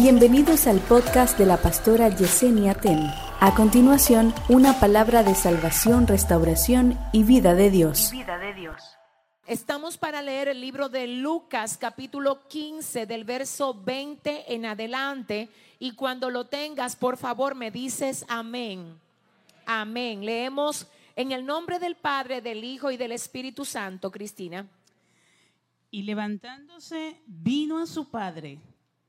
Bienvenidos al podcast de la pastora Yesenia Ten. A continuación, una palabra de salvación, restauración y vida de Dios. vida de Dios. Estamos para leer el libro de Lucas capítulo 15 del verso 20 en adelante y cuando lo tengas, por favor, me dices amén. Amén. Leemos en el nombre del Padre, del Hijo y del Espíritu Santo, Cristina. Y levantándose, vino a su padre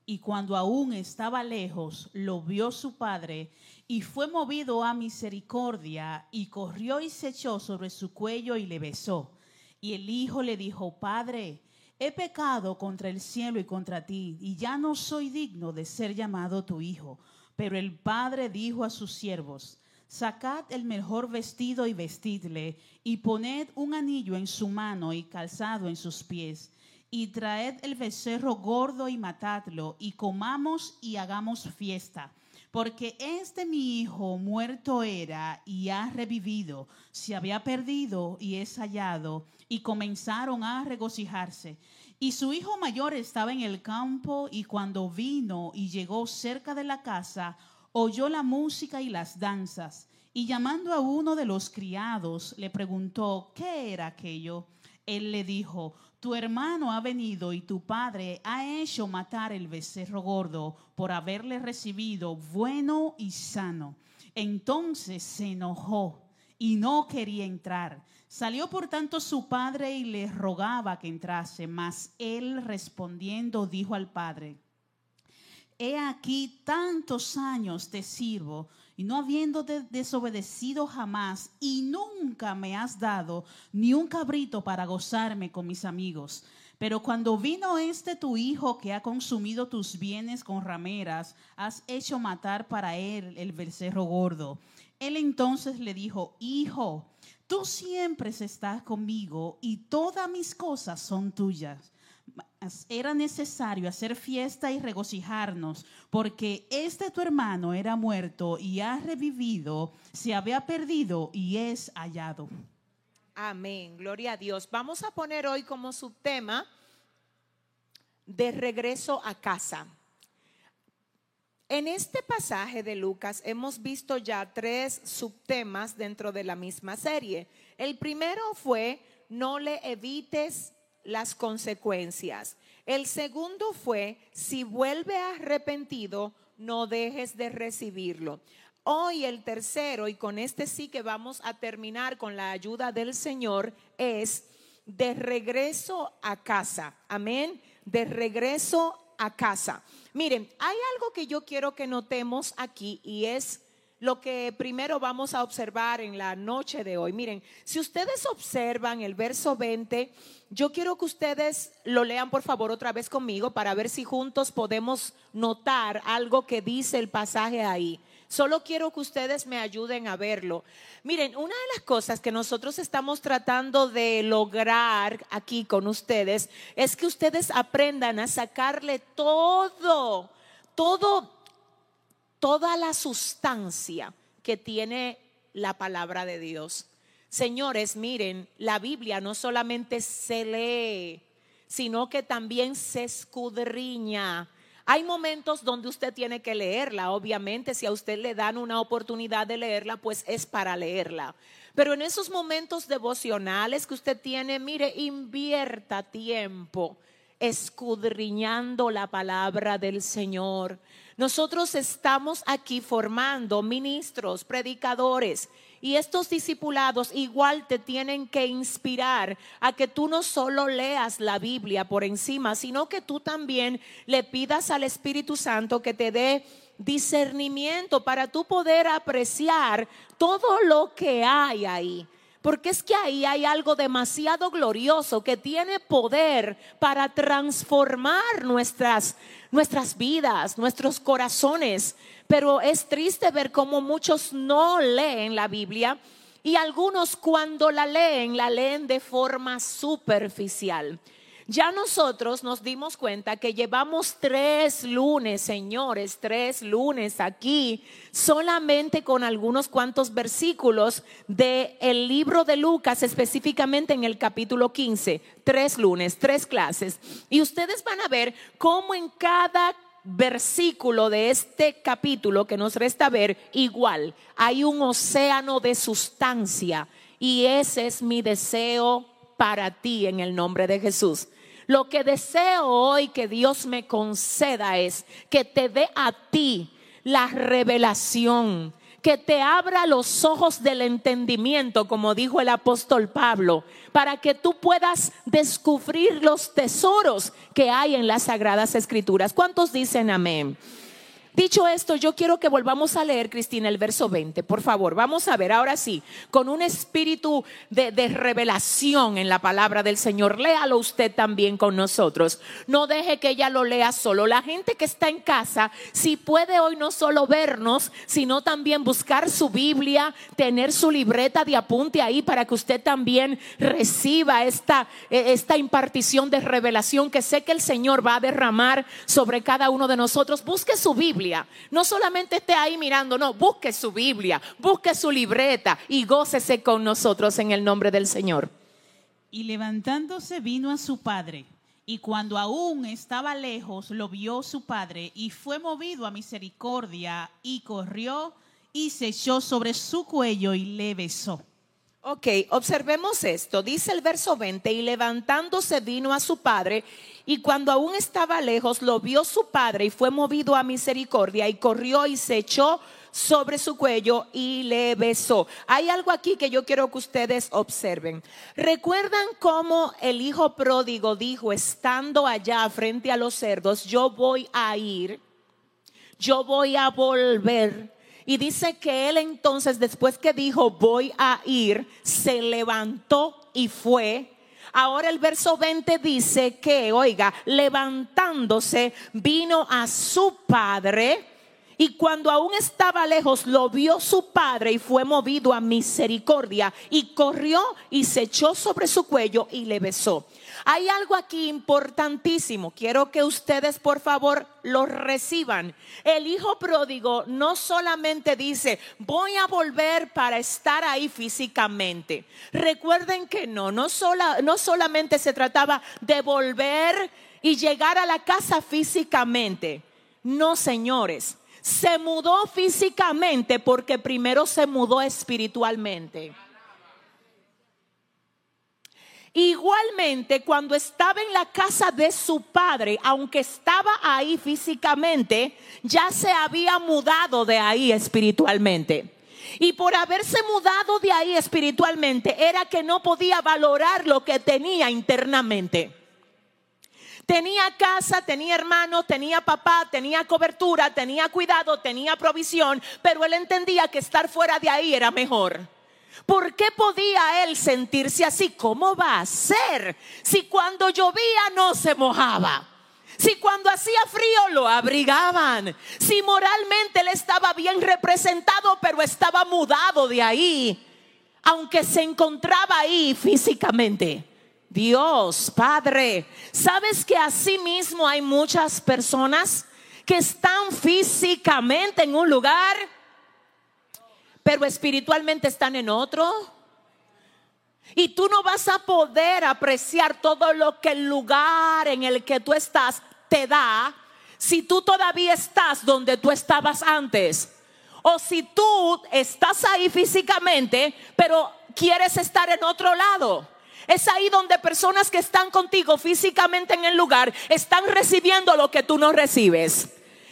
y cuando aún estaba lejos, lo vio su padre y fue movido a misericordia y corrió y se echó sobre su cuello y le besó. Y el hijo le dijo, Padre, he pecado contra el cielo y contra ti, y ya no soy digno de ser llamado tu hijo. Pero el padre dijo a sus siervos, Sacad el mejor vestido y vestidle, y poned un anillo en su mano y calzado en sus pies y traed el becerro gordo y matadlo, y comamos y hagamos fiesta. Porque este mi hijo muerto era y ha revivido, se había perdido y es hallado, y comenzaron a regocijarse. Y su hijo mayor estaba en el campo, y cuando vino y llegó cerca de la casa, oyó la música y las danzas, y llamando a uno de los criados, le preguntó, ¿qué era aquello? Él le dijo, tu hermano ha venido y tu padre ha hecho matar el becerro gordo por haberle recibido bueno y sano. Entonces se enojó y no quería entrar. Salió por tanto su padre y le rogaba que entrase, mas él respondiendo dijo al padre, He aquí tantos años te sirvo y no habiendo desobedecido jamás, y nunca me has dado ni un cabrito para gozarme con mis amigos. Pero cuando vino este tu hijo que ha consumido tus bienes con rameras, has hecho matar para él el becerro gordo. Él entonces le dijo, Hijo, tú siempre estás conmigo y todas mis cosas son tuyas era necesario hacer fiesta y regocijarnos, porque este tu hermano era muerto y ha revivido, se había perdido y es hallado. Amén, gloria a Dios. Vamos a poner hoy como subtema de regreso a casa. En este pasaje de Lucas hemos visto ya tres subtemas dentro de la misma serie. El primero fue, no le evites las consecuencias. El segundo fue, si vuelve arrepentido, no dejes de recibirlo. Hoy el tercero, y con este sí que vamos a terminar con la ayuda del Señor, es de regreso a casa. Amén. De regreso a casa. Miren, hay algo que yo quiero que notemos aquí y es lo que primero vamos a observar en la noche de hoy. Miren, si ustedes observan el verso 20, yo quiero que ustedes lo lean por favor otra vez conmigo para ver si juntos podemos notar algo que dice el pasaje ahí. Solo quiero que ustedes me ayuden a verlo. Miren, una de las cosas que nosotros estamos tratando de lograr aquí con ustedes es que ustedes aprendan a sacarle todo, todo toda la sustancia que tiene la palabra de Dios. Señores, miren, la Biblia no solamente se lee, sino que también se escudriña. Hay momentos donde usted tiene que leerla, obviamente, si a usted le dan una oportunidad de leerla, pues es para leerla. Pero en esos momentos devocionales que usted tiene, mire, invierta tiempo escudriñando la palabra del Señor. Nosotros estamos aquí formando ministros, predicadores, y estos discipulados igual te tienen que inspirar a que tú no solo leas la Biblia por encima, sino que tú también le pidas al Espíritu Santo que te dé discernimiento para tú poder apreciar todo lo que hay ahí. Porque es que ahí hay algo demasiado glorioso que tiene poder para transformar nuestras, nuestras vidas, nuestros corazones. Pero es triste ver cómo muchos no leen la Biblia y algunos cuando la leen, la leen de forma superficial. Ya nosotros nos dimos cuenta que llevamos tres lunes, señores, tres lunes aquí, solamente con algunos cuantos versículos del el libro de Lucas, específicamente en el capítulo 15. Tres lunes, tres clases. Y ustedes van a ver cómo en cada versículo de este capítulo que nos resta ver, igual, hay un océano de sustancia y ese es mi deseo para ti en el nombre de Jesús. Lo que deseo hoy que Dios me conceda es que te dé a ti la revelación, que te abra los ojos del entendimiento, como dijo el apóstol Pablo, para que tú puedas descubrir los tesoros que hay en las sagradas escrituras. ¿Cuántos dicen amén? Dicho esto, yo quiero que volvamos a leer, Cristina, el verso 20. Por favor, vamos a ver ahora sí, con un espíritu de, revelación en la palabra del Señor. Léalo usted también con nosotros. No deje que ella lo lea solo. La gente que está en casa, si puede hoy no solo vernos, sino también buscar su Biblia, tener su libreta de apunte ahí para que usted también reciba esta, esta impartición de revelación que sé que el Señor va a derramar sobre cada uno de nosotros. Busque su Biblia no solamente esté ahí mirando, no, busque su Biblia, busque su libreta y gócese con nosotros en el nombre del Señor. Y levantándose vino a su padre. Y cuando aún estaba lejos, lo vio su padre y fue movido a misericordia y corrió y se echó sobre su cuello y le besó. Ok, observemos esto. Dice el verso 20, y levantándose vino a su padre, y cuando aún estaba lejos, lo vio su padre y fue movido a misericordia, y corrió y se echó sobre su cuello y le besó. Hay algo aquí que yo quiero que ustedes observen. ¿Recuerdan cómo el hijo pródigo dijo, estando allá frente a los cerdos, yo voy a ir, yo voy a volver? Y dice que él entonces, después que dijo, voy a ir, se levantó y fue. Ahora el verso 20 dice que, oiga, levantándose, vino a su padre. Y cuando aún estaba lejos, lo vio su padre y fue movido a misericordia. Y corrió y se echó sobre su cuello y le besó. Hay algo aquí importantísimo. Quiero que ustedes por favor lo reciban. El hijo pródigo no solamente dice, voy a volver para estar ahí físicamente. Recuerden que no, no, no solamente se trataba de volver y llegar a la casa físicamente. No, señores. Se mudó físicamente porque primero se mudó espiritualmente. Igualmente, cuando estaba en la casa de su padre, aunque estaba ahí físicamente, ya se había mudado de ahí espiritualmente. Y por haberse mudado de ahí espiritualmente, era que no podía valorar lo que tenía internamente. Tenía casa, tenía hermano, tenía papá, tenía cobertura, tenía cuidado, tenía provisión, pero él entendía que estar fuera de ahí era mejor. ¿Por qué podía él sentirse así? ¿Cómo va a ser si cuando llovía no se mojaba? Si cuando hacía frío lo abrigaban. Si moralmente él estaba bien representado, pero estaba mudado de ahí. Aunque se encontraba ahí físicamente. Dios, Padre, ¿sabes que así mismo hay muchas personas que están físicamente en un lugar? Pero espiritualmente están en otro. Y tú no vas a poder apreciar todo lo que el lugar en el que tú estás te da si tú todavía estás donde tú estabas antes. O si tú estás ahí físicamente, pero quieres estar en otro lado. Es ahí donde personas que están contigo físicamente en el lugar están recibiendo lo que tú no recibes.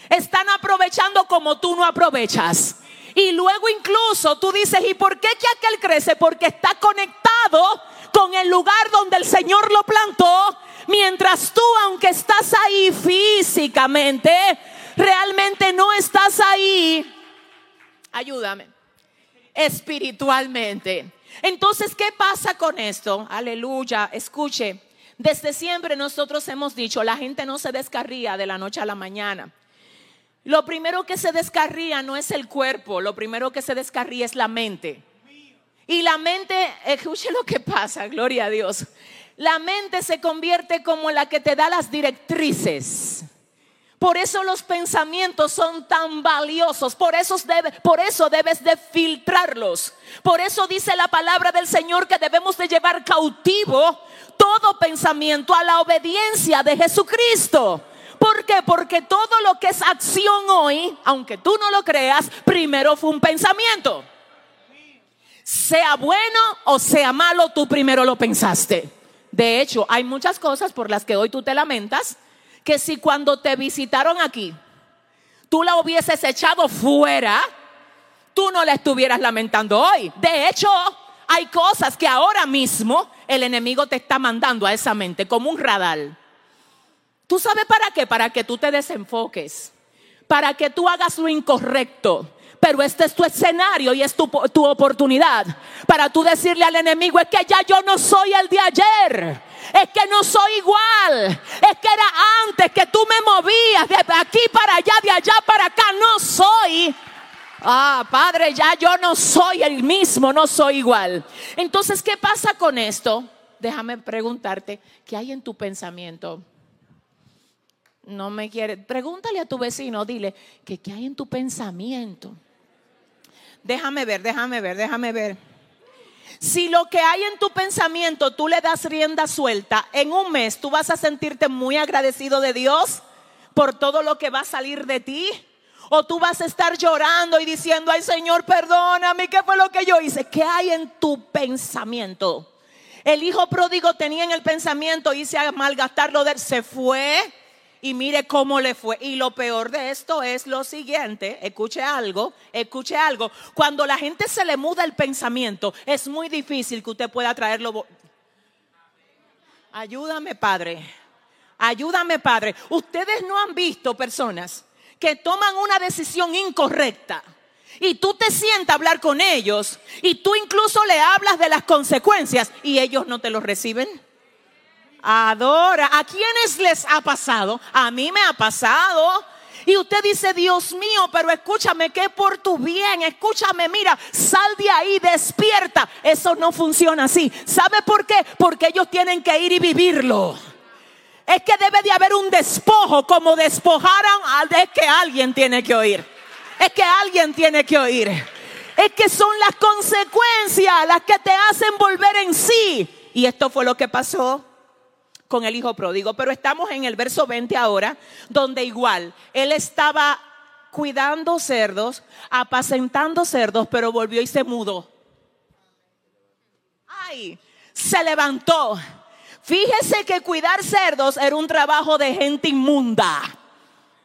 Están aprovechando como tú no aprovechas. Y luego incluso tú dices, ¿y por qué que aquel crece? Porque está conectado con el lugar donde el Señor lo plantó. Mientras tú, aunque estás ahí físicamente, realmente no estás ahí. Ayúdame. Espiritualmente. Entonces, ¿qué pasa con esto? Aleluya. Escuche. Desde siempre nosotros hemos dicho, la gente no se descarría de la noche a la mañana. Lo primero que se descarría no es el cuerpo, lo primero que se descarría es la mente. Y la mente, escuche lo que pasa, gloria a Dios. La mente se convierte como la que te da las directrices. Por eso los pensamientos son tan valiosos, por eso, por eso debes de filtrarlos. Por eso dice la palabra del Señor que debemos de llevar cautivo todo pensamiento a la obediencia de Jesucristo. ¿Por qué? Porque todo lo que es acción hoy, aunque tú no lo creas, primero fue un pensamiento. Sea bueno o sea malo, tú primero lo pensaste. De hecho, hay muchas cosas por las que hoy tú te lamentas, que si cuando te visitaron aquí, tú la hubieses echado fuera, tú no la estuvieras lamentando hoy. De hecho, hay cosas que ahora mismo el enemigo te está mandando a esa mente como un radar. ¿Tú sabes para qué? Para que tú te desenfoques, para que tú hagas lo incorrecto. Pero este es tu escenario y es tu, tu oportunidad para tú decirle al enemigo, es que ya yo no soy el de ayer es que no soy igual, es que era antes que tú me movías de aquí para allá, de allá para acá, no soy. Ah, Padre, ya yo no soy el mismo, no soy igual. Entonces, ¿qué pasa con esto? Déjame preguntarte, ¿qué hay en tu pensamiento? No me quiere. Pregúntale a tu vecino, dile, ¿qué, qué hay en tu pensamiento? Déjame ver, déjame ver, déjame ver. Si lo que hay en tu pensamiento tú le das rienda suelta, en un mes tú vas a sentirte muy agradecido de Dios por todo lo que va a salir de ti. O tú vas a estar llorando y diciendo, ay Señor, perdóname, ¿qué fue lo que yo hice? ¿Qué hay en tu pensamiento? El hijo pródigo tenía en el pensamiento, hice a malgastarlo de él, se fue y mire cómo le fue. Y lo peor de esto es lo siguiente, escuche algo, escuche algo. Cuando la gente se le muda el pensamiento, es muy difícil que usted pueda traerlo. Ayúdame, Padre. Ayúdame, Padre. Ustedes no han visto personas que toman una decisión incorrecta y tú te sientas hablar con ellos y tú incluso le hablas de las consecuencias y ellos no te lo reciben. Adora. ¿A quiénes les ha pasado? A mí me ha pasado. Y usted dice, Dios mío, pero escúchame que por tu bien, escúchame, mira, sal de ahí, despierta. Eso no funciona así. ¿Sabe por qué? Porque ellos tienen que ir y vivirlo. Es que debe de haber un despojo, como despojaron, es que alguien tiene que oír. Es que alguien tiene que oír. Es que son las consecuencias las que te hacen volver en sí. Y esto fue lo que pasó con el hijo pródigo. Pero estamos en el verso 20 ahora, donde igual él estaba cuidando cerdos, apacentando cerdos, pero volvió y se mudó. Ay, se levantó. Fíjese que cuidar cerdos era un trabajo de gente inmunda.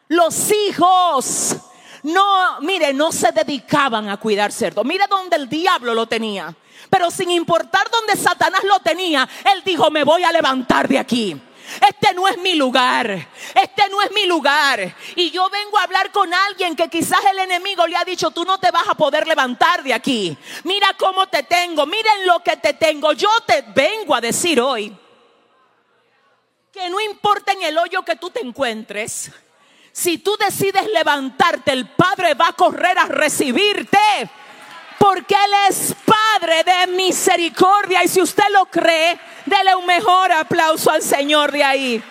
Los hijos no, mire, no se dedicaban a cuidar cerdos. Mire donde el diablo lo tenía. Pero sin importar dónde Satanás lo tenía, él dijo, me voy a levantar de aquí. Este no es mi lugar. Este no es mi lugar. Y yo vengo a hablar con alguien que quizás el enemigo le ha dicho, tú no te vas a poder levantar de aquí. Mira cómo te tengo. Miren lo que te tengo. Yo te vengo a decir hoy que no importa en el hoyo que tú te encuentres. Si tú decides levantarte, el Padre va a correr a recibirte porque Él es Padre de misericordia. Y si usted lo cree, dele un mejor aplauso al Señor de ahí.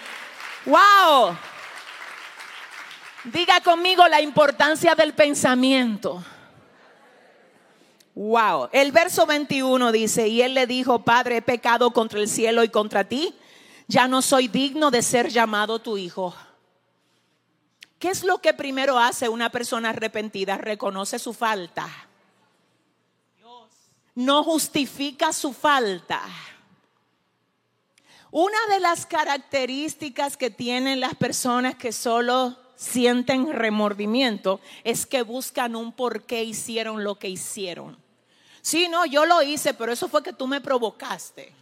¡Wow! Diga conmigo la importancia del pensamiento. Wow. El verso 21 dice, y él le dijo, Padre, he pecado contra el cielo y contra ti. Ya no soy digno de ser llamado tu hijo. ¿Qué es lo que primero hace una persona arrepentida? Reconoce su falta no justifica su falta. Una de las características que tienen las personas que solo sienten remordimiento es que buscan un por qué hicieron lo que hicieron. Sí, no, yo lo hice, pero eso fue que tú me provocaste.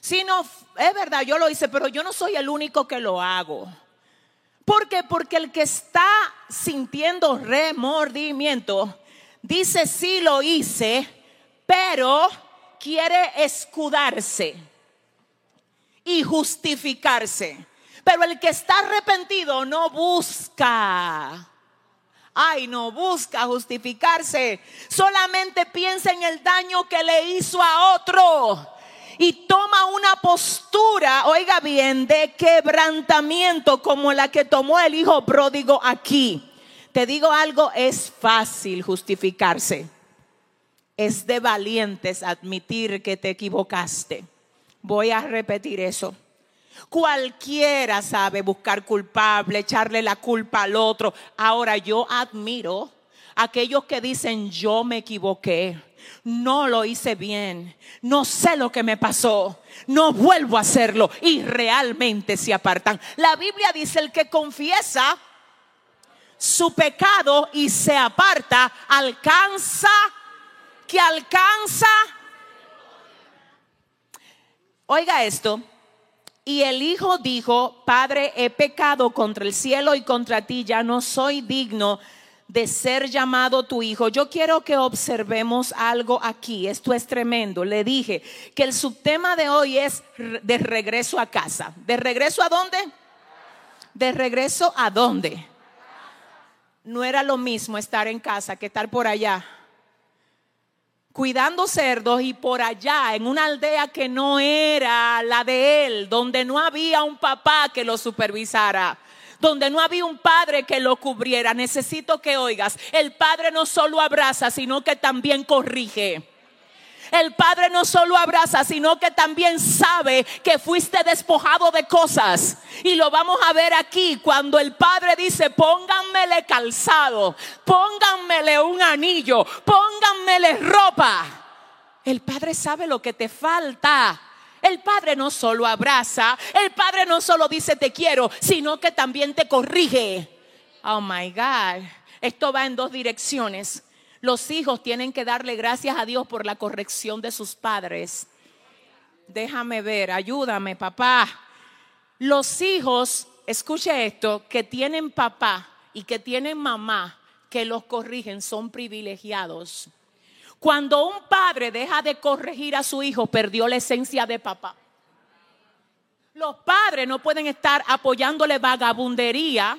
Sí, no, es verdad, yo lo hice, pero yo no soy el único que lo hago. ¿Por qué? Porque el que está sintiendo remordimiento dice, sí lo hice, pero quiere escudarse y justificarse. Pero el que está arrepentido no busca. Ay, no busca justificarse. Solamente piensa en el daño que le hizo a otro. Y toma una postura, oiga bien, de quebrantamiento como la que tomó el hijo pródigo aquí. Te digo algo, es fácil justificarse es de valientes admitir que te equivocaste. Voy a repetir eso. Cualquiera sabe buscar culpable, echarle la culpa al otro. Ahora yo admiro a aquellos que dicen yo me equivoqué, no lo hice bien, no sé lo que me pasó, no vuelvo a hacerlo y realmente se apartan. La Biblia dice el que confiesa su pecado y se aparta, alcanza, que alcanza. Oiga esto, y el hijo dijo, Padre, he pecado contra el cielo y contra ti, ya no soy digno de ser llamado tu hijo. Yo quiero que observemos algo aquí, esto es tremendo. Le dije que el subtema de hoy es de regreso a casa. ¿De regreso a dónde? De regreso a dónde. No era lo mismo estar en casa que estar por allá cuidando cerdos y por allá, en una aldea que no era la de él, donde no había un papá que lo supervisara donde no había un padre que lo cubriera. Necesito que oigas, el padre no solo abraza, sino que también corrige. El Padre no solo abraza, sino que también sabe que fuiste despojado de cosas. Y lo vamos a ver aquí cuando el Padre dice, pónganmele calzado, pónganmele un anillo, pónganmele ropa. El Padre sabe lo que te falta. El Padre no solo abraza, el Padre no solo dice te quiero, sino que también te corrige. Oh my God, esto va en dos direcciones. Los hijos tienen que darle gracias a Dios por la corrección de sus padres. Déjame ver, ayúdame, papá. Los hijos, escuche esto, que tienen papá y que tienen mamá que los corrigen son privilegiados. Cuando un padre deja de corregir a su hijo, perdió la esencia de papá. Los padres no pueden estar apoyándole vagabundería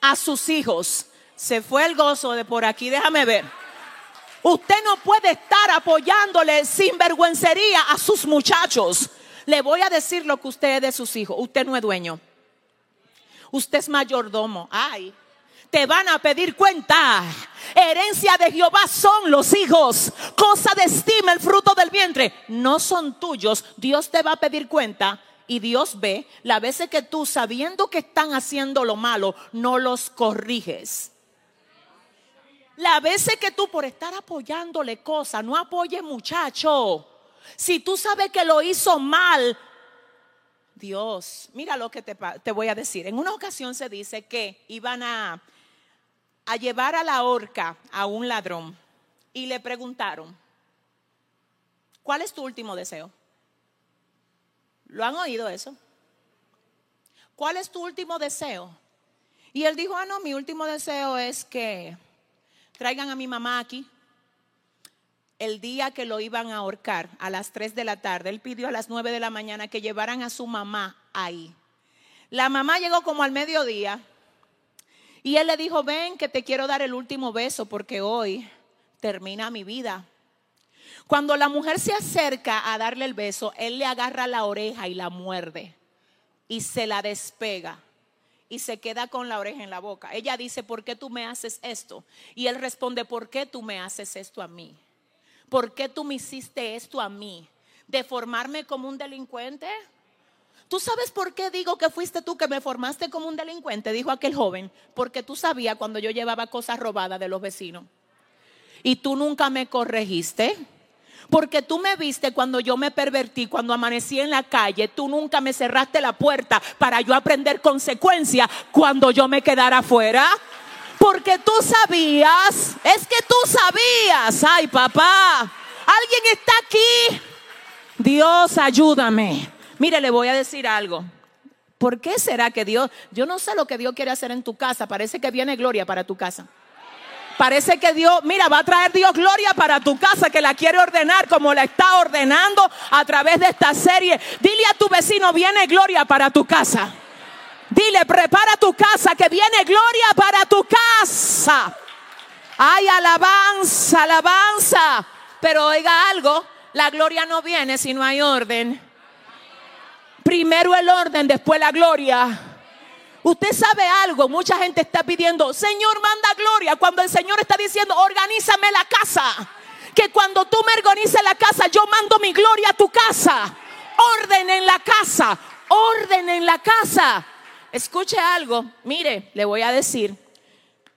a sus hijos. Se fue el gozo de por aquí, déjame ver. Usted no puede estar apoyándole sin vergüencería a sus muchachos. Le voy a decir lo que usted es de sus hijos. Usted no es dueño. Usted es mayordomo. Ay, te van a pedir cuenta. Herencia de Jehová son los hijos. Cosa de estima el fruto del vientre. No son tuyos. Dios te va a pedir cuenta y Dios ve las veces que tú, sabiendo que están haciendo lo malo, no los corriges. La veces que tú por estar apoyándole cosas, no apoyes muchacho. Si tú sabes que lo hizo mal, Dios, mira lo que te, te, voy a decir. En una ocasión se dice que iban a, a llevar a la horca a un ladrón y le preguntaron, ¿cuál es tu último deseo? ¿Lo han oído eso? ¿Cuál es tu último deseo? Y él dijo, ah, no, mi último deseo es que traigan a mi mamá aquí. El día que lo iban a ahorcar a las 3 de la tarde, él pidió a las 9 de la mañana que llevaran a su mamá ahí. La mamá llegó como al mediodía y él le dijo, ven que te quiero dar el último beso porque hoy termina mi vida. Cuando la mujer se acerca a darle el beso, él le agarra la oreja y la muerde y se la despega y se queda con la oreja en la boca. Ella dice, ¿por qué tú me haces esto? Y él responde, ¿por qué tú me haces esto a mí? ¿Por qué tú me hiciste esto a mí? ¿De formarme como un delincuente? ¿Tú sabes por qué digo que fuiste tú que me formaste como un delincuente? Dijo aquel joven, porque tú sabías cuando yo llevaba cosas robadas de los vecinos. Y tú nunca me corregiste. Porque tú me viste cuando yo me pervertí, cuando amanecí en la calle, tú nunca me cerraste la puerta para yo aprender consecuencias cuando yo me quedara afuera. Porque tú sabías, es que tú sabías, ay papá, alguien está aquí. Dios, ayúdame. Mire, le voy a decir algo. ¿Por qué será que Dios, yo no sé lo que Dios quiere hacer en tu casa, parece que viene gloria para tu casa? Parece que Dios, mira, va a traer Dios gloria para tu casa, que la quiere ordenar como la está ordenando a través de esta serie. Dile a tu vecino, viene gloria para tu casa. Dile, prepara tu casa, que viene gloria para tu casa. Hay alabanza, alabanza. Pero oiga algo, la gloria no viene si no hay orden. Primero el orden, después la gloria. Usted sabe algo, mucha gente está pidiendo, Señor, manda gloria, cuando el Señor está diciendo, organízame la casa. Que cuando tú me organices la casa, yo mando mi gloria a tu casa. Orden en la casa, orden en la casa. Escuche algo, mire, le voy a decir,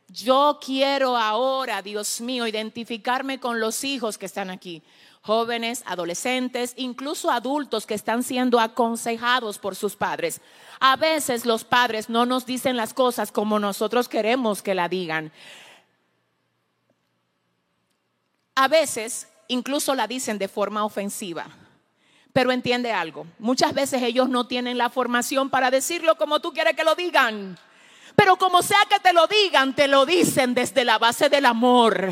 yo quiero ahora, Dios mío, identificarme con los hijos que están aquí, jóvenes, adolescentes, incluso adultos que están siendo aconsejados por sus padres. A veces los padres no nos dicen las cosas como nosotros queremos que la digan. A veces incluso la dicen de forma ofensiva. Pero entiende algo, muchas veces ellos no tienen la formación para decirlo como tú quieres que lo digan. Pero como sea que te lo digan, te lo dicen desde la base del amor.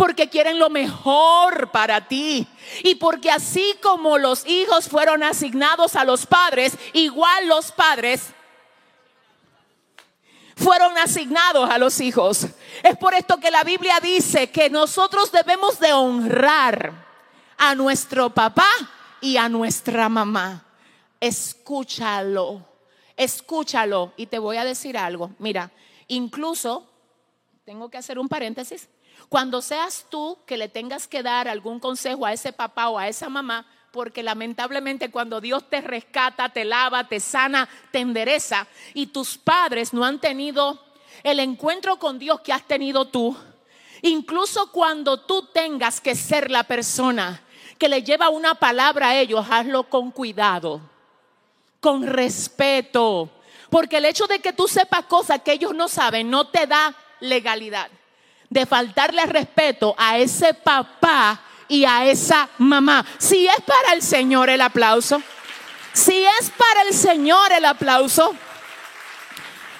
Porque quieren lo mejor para ti. Y porque así como los hijos fueron asignados a los padres, igual los padres fueron asignados a los hijos. Es por esto que la Biblia dice que nosotros debemos de honrar a nuestro papá y a nuestra mamá. Escúchalo, escúchalo. Y te voy a decir algo. Mira, incluso, tengo que hacer un paréntesis, cuando seas tú que le tengas que dar algún consejo a ese papá o a esa mamá, porque lamentablemente cuando Dios te rescata, te lava, te sana, te endereza, y tus padres no han tenido el encuentro con Dios que has tenido tú, incluso cuando tú tengas que ser la persona que le lleva una palabra a ellos, hazlo con cuidado, con respeto. Porque el hecho de que tú sepas cosas que ellos no saben no te da legalidad de faltarle respeto a ese papá y a esa mamá. Si es para el Señor el aplauso, si es para el Señor el aplauso,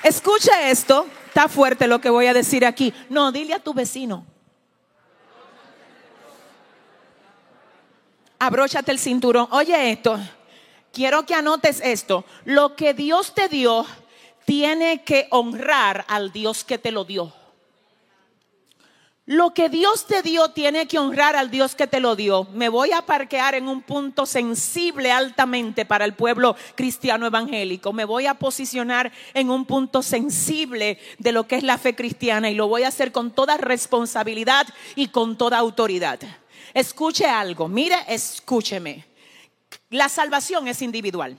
escucha esto, está fuerte lo que voy a decir aquí. No, dile a tu vecino, abróchate el cinturón. Oye esto, quiero que anotes esto. Lo que Dios te dio tiene que honrar al Dios que te lo dio. Lo que Dios te dio tiene que honrar al Dios que te lo dio. Me voy a parquear en un punto sensible altamente para el pueblo cristiano evangélico. Me voy a posicionar en un punto sensible de lo que es la fe cristiana y lo voy a hacer con toda responsabilidad y con toda autoridad. Escuche algo, mire, escúcheme. La salvación es individual.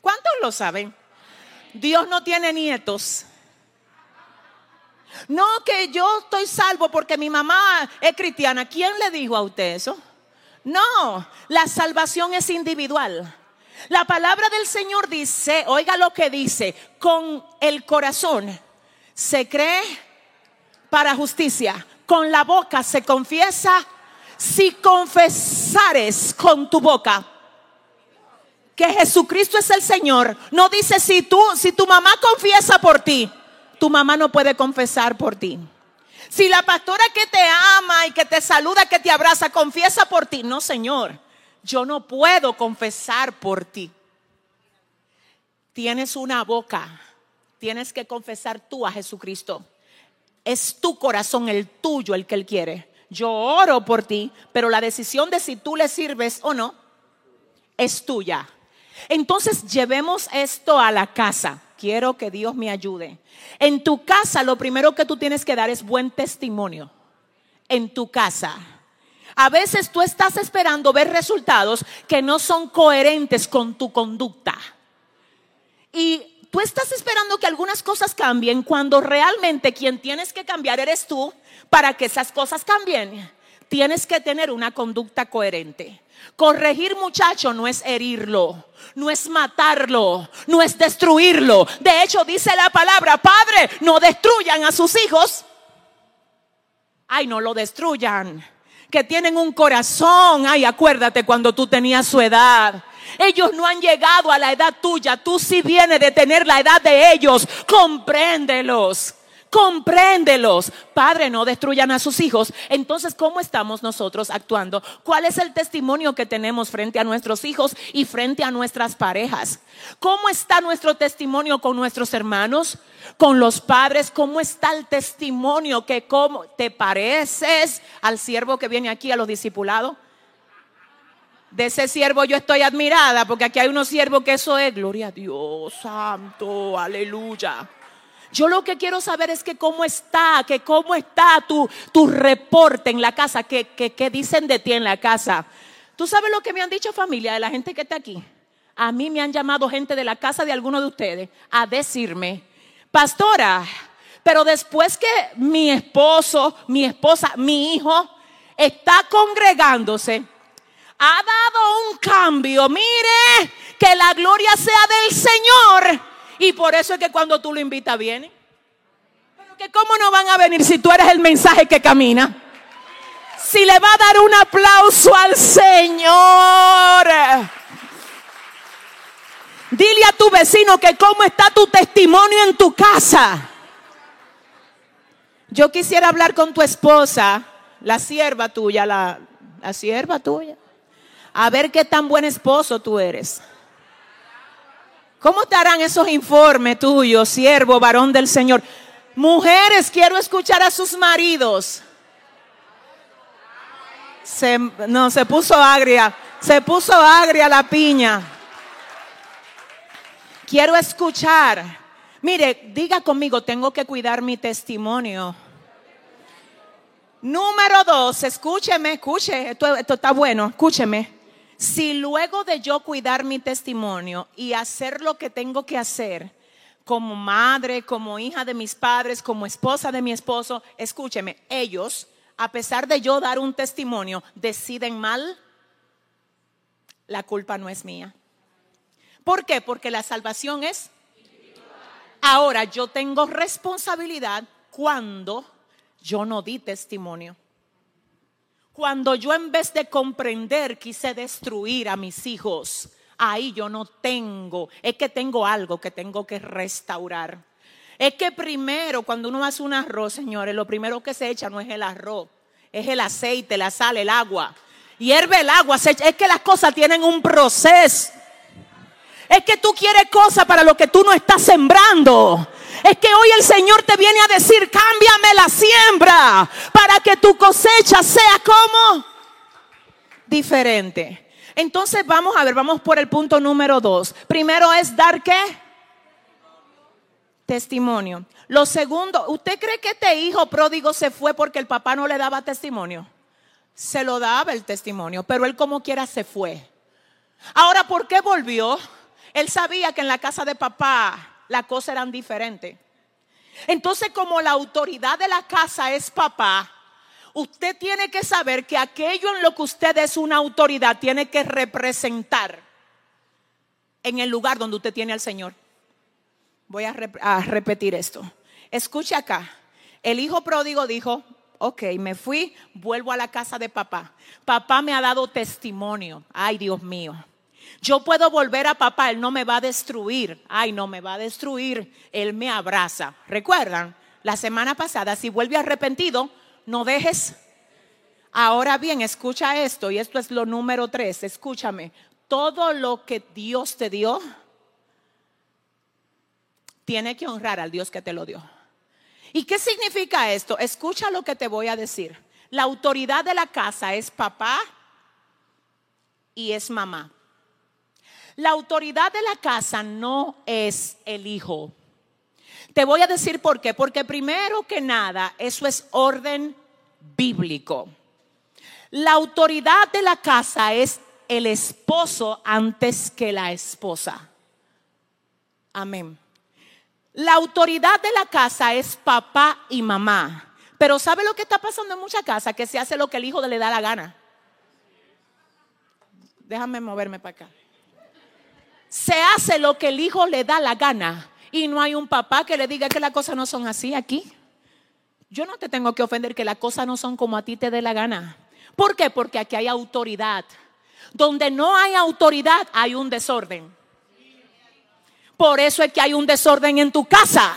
¿Cuántos lo saben? Dios no tiene nietos. No que yo estoy salvo porque mi mamá es cristiana. ¿Quién le dijo a usted eso? No, la salvación es individual. La palabra del Señor dice, oiga lo que dice, con el corazón se cree para justicia, con la boca se confiesa si confesares con tu boca que Jesucristo es el Señor, no dice si tú, si tu mamá confiesa por ti, tu mamá no puede confesar por ti. Si la pastora que te ama y que te saluda, que te abraza, confiesa por ti, no, Señor, yo no puedo confesar por ti. Tienes una boca, tienes que confesar tú a Jesucristo. Es tu corazón, el tuyo, el que Él quiere yo oro por ti, pero la decisión de si tú le sirves o no es tuya. Entonces llevemos esto a la casa. Quiero que Dios me ayude. En tu casa lo primero que tú tienes que dar es buen testimonio. En tu casa. A veces tú estás esperando ver resultados que no son coherentes con tu conducta. Y tú estás esperando que algunas cosas cambien cuando realmente quien tienes que cambiar eres tú para que esas cosas cambien, tienes que tener una conducta coherente. Corregir muchacho no es herirlo, no es matarlo, no es destruirlo. De hecho, dice la palabra, Padre, no destruyan a sus hijos. Ay, no lo destruyan. Que tienen un corazón. Ay, acuérdate cuando tú tenías su edad. Ellos no han llegado a la edad tuya. Tú sí vienes de tener la edad de ellos. Compréndelos. Compréndelos. Padre, no destruyan a sus hijos. Entonces, ¿cómo estamos nosotros actuando? ¿Cuál es el testimonio que tenemos frente a nuestros hijos y frente a nuestras parejas? ¿Cómo está nuestro testimonio con nuestros hermanos? Con los padres, ¿cómo está el testimonio que cómo te pareces al siervo que viene aquí a los discipulados? De ese siervo yo estoy admirada porque aquí hay unos siervos que eso es gloria a Dios, santo, aleluya. Yo lo que quiero saber es que cómo está, que cómo está tu, tu reporte en la casa, que, que, dicen de ti en la casa. ¿Tú sabes lo que me han dicho familia de la gente que está aquí? A mí me han llamado gente de la casa de alguno de ustedes a decirme, pastora, pero después que mi esposo, mi esposa, mi hijo está congregándose, ha dado un cambio. Mire, que la gloria sea del Señor. Y por eso es que cuando tú lo invitas viene. Pero que cómo no van a venir si tú eres el mensaje que camina. Si le va a dar un aplauso al Señor. Dile a tu vecino que cómo está tu testimonio en tu casa. Yo quisiera hablar con tu esposa, la sierva tuya, la, la sierva tuya. A ver qué tan buen esposo tú eres. ¿Cómo te harán esos informes tuyos, siervo, varón del Señor? Mujeres, quiero escuchar a sus maridos. No, se puso agria, se puso agria la piña. Quiero escuchar. Mire, diga conmigo, tengo que cuidar mi testimonio. Número dos, escúcheme, escuche, esto está bueno, escúcheme. Si luego de yo cuidar mi testimonio y hacer lo que tengo que hacer, como madre, como hija de mis padres, como esposa de mi esposo, escúcheme, ellos, a pesar de yo dar un testimonio, deciden mal, la culpa no es mía. ¿Por qué? Porque la salvación es... Ahora yo tengo responsabilidad cuando yo no di testimonio. Cuando yo en vez de comprender quise destruir a mis hijos, ahí yo no tengo, es que tengo algo que tengo que restaurar. Es que primero, cuando uno hace un arroz, señores, lo primero que se echa no es el arroz, es el aceite, la sal, el agua. Hierve el agua, es que las cosas tienen un proceso. Es que tú quieres cosas para lo que tú no estás sembrando. Es que hoy el Señor te viene a decir, cámbiame la siembra para que tu cosecha sea como diferente. Entonces vamos a ver, vamos por el punto número dos. Primero es dar qué? Testimonio. Lo segundo, ¿usted cree que este hijo pródigo se fue porque el papá no le daba testimonio? Se lo daba el testimonio, pero él como quiera se fue. Ahora, ¿por qué volvió? Él sabía que en la casa de papá la cosa eran diferente. Entonces, como la autoridad de la casa es papá, usted tiene que saber que aquello en lo que usted es una autoridad tiene que representar en el lugar donde usted tiene al Señor. Voy a, a repetir esto. Escucha acá. El hijo pródigo dijo, ok, me fui, vuelvo a la casa de papá. Papá me ha dado testimonio. Ay, Dios mío. Yo puedo volver a papá, Él no me va a destruir. Ay, no me va a destruir. Él me abraza. ¿Recuerdan? La semana pasada, si vuelve arrepentido, no dejes. Ahora bien, escucha esto, y esto es lo número tres, escúchame. Todo lo que Dios te dio, tiene que honrar al Dios que te lo dio. ¿Y qué significa esto? Escucha lo que te voy a decir. La autoridad de la casa es papá y es mamá. La autoridad de la casa no es el hijo. Te voy a decir por qué. Porque primero que nada, eso es orden bíblico. La autoridad de la casa es el esposo antes que la esposa. Amén. La autoridad de la casa es papá y mamá. Pero ¿sabe lo que está pasando en muchas casas? Que se hace lo que el hijo le da la gana. Déjame moverme para acá se hace lo que el hijo le da la gana y no hay un papá que le diga que las cosas no son así aquí. Yo no te tengo que ofender que las cosas no son como a ti te dé la gana. ¿Por qué? Porque aquí hay autoridad. Donde no hay autoridad hay un desorden. Por eso es que hay un desorden en tu casa.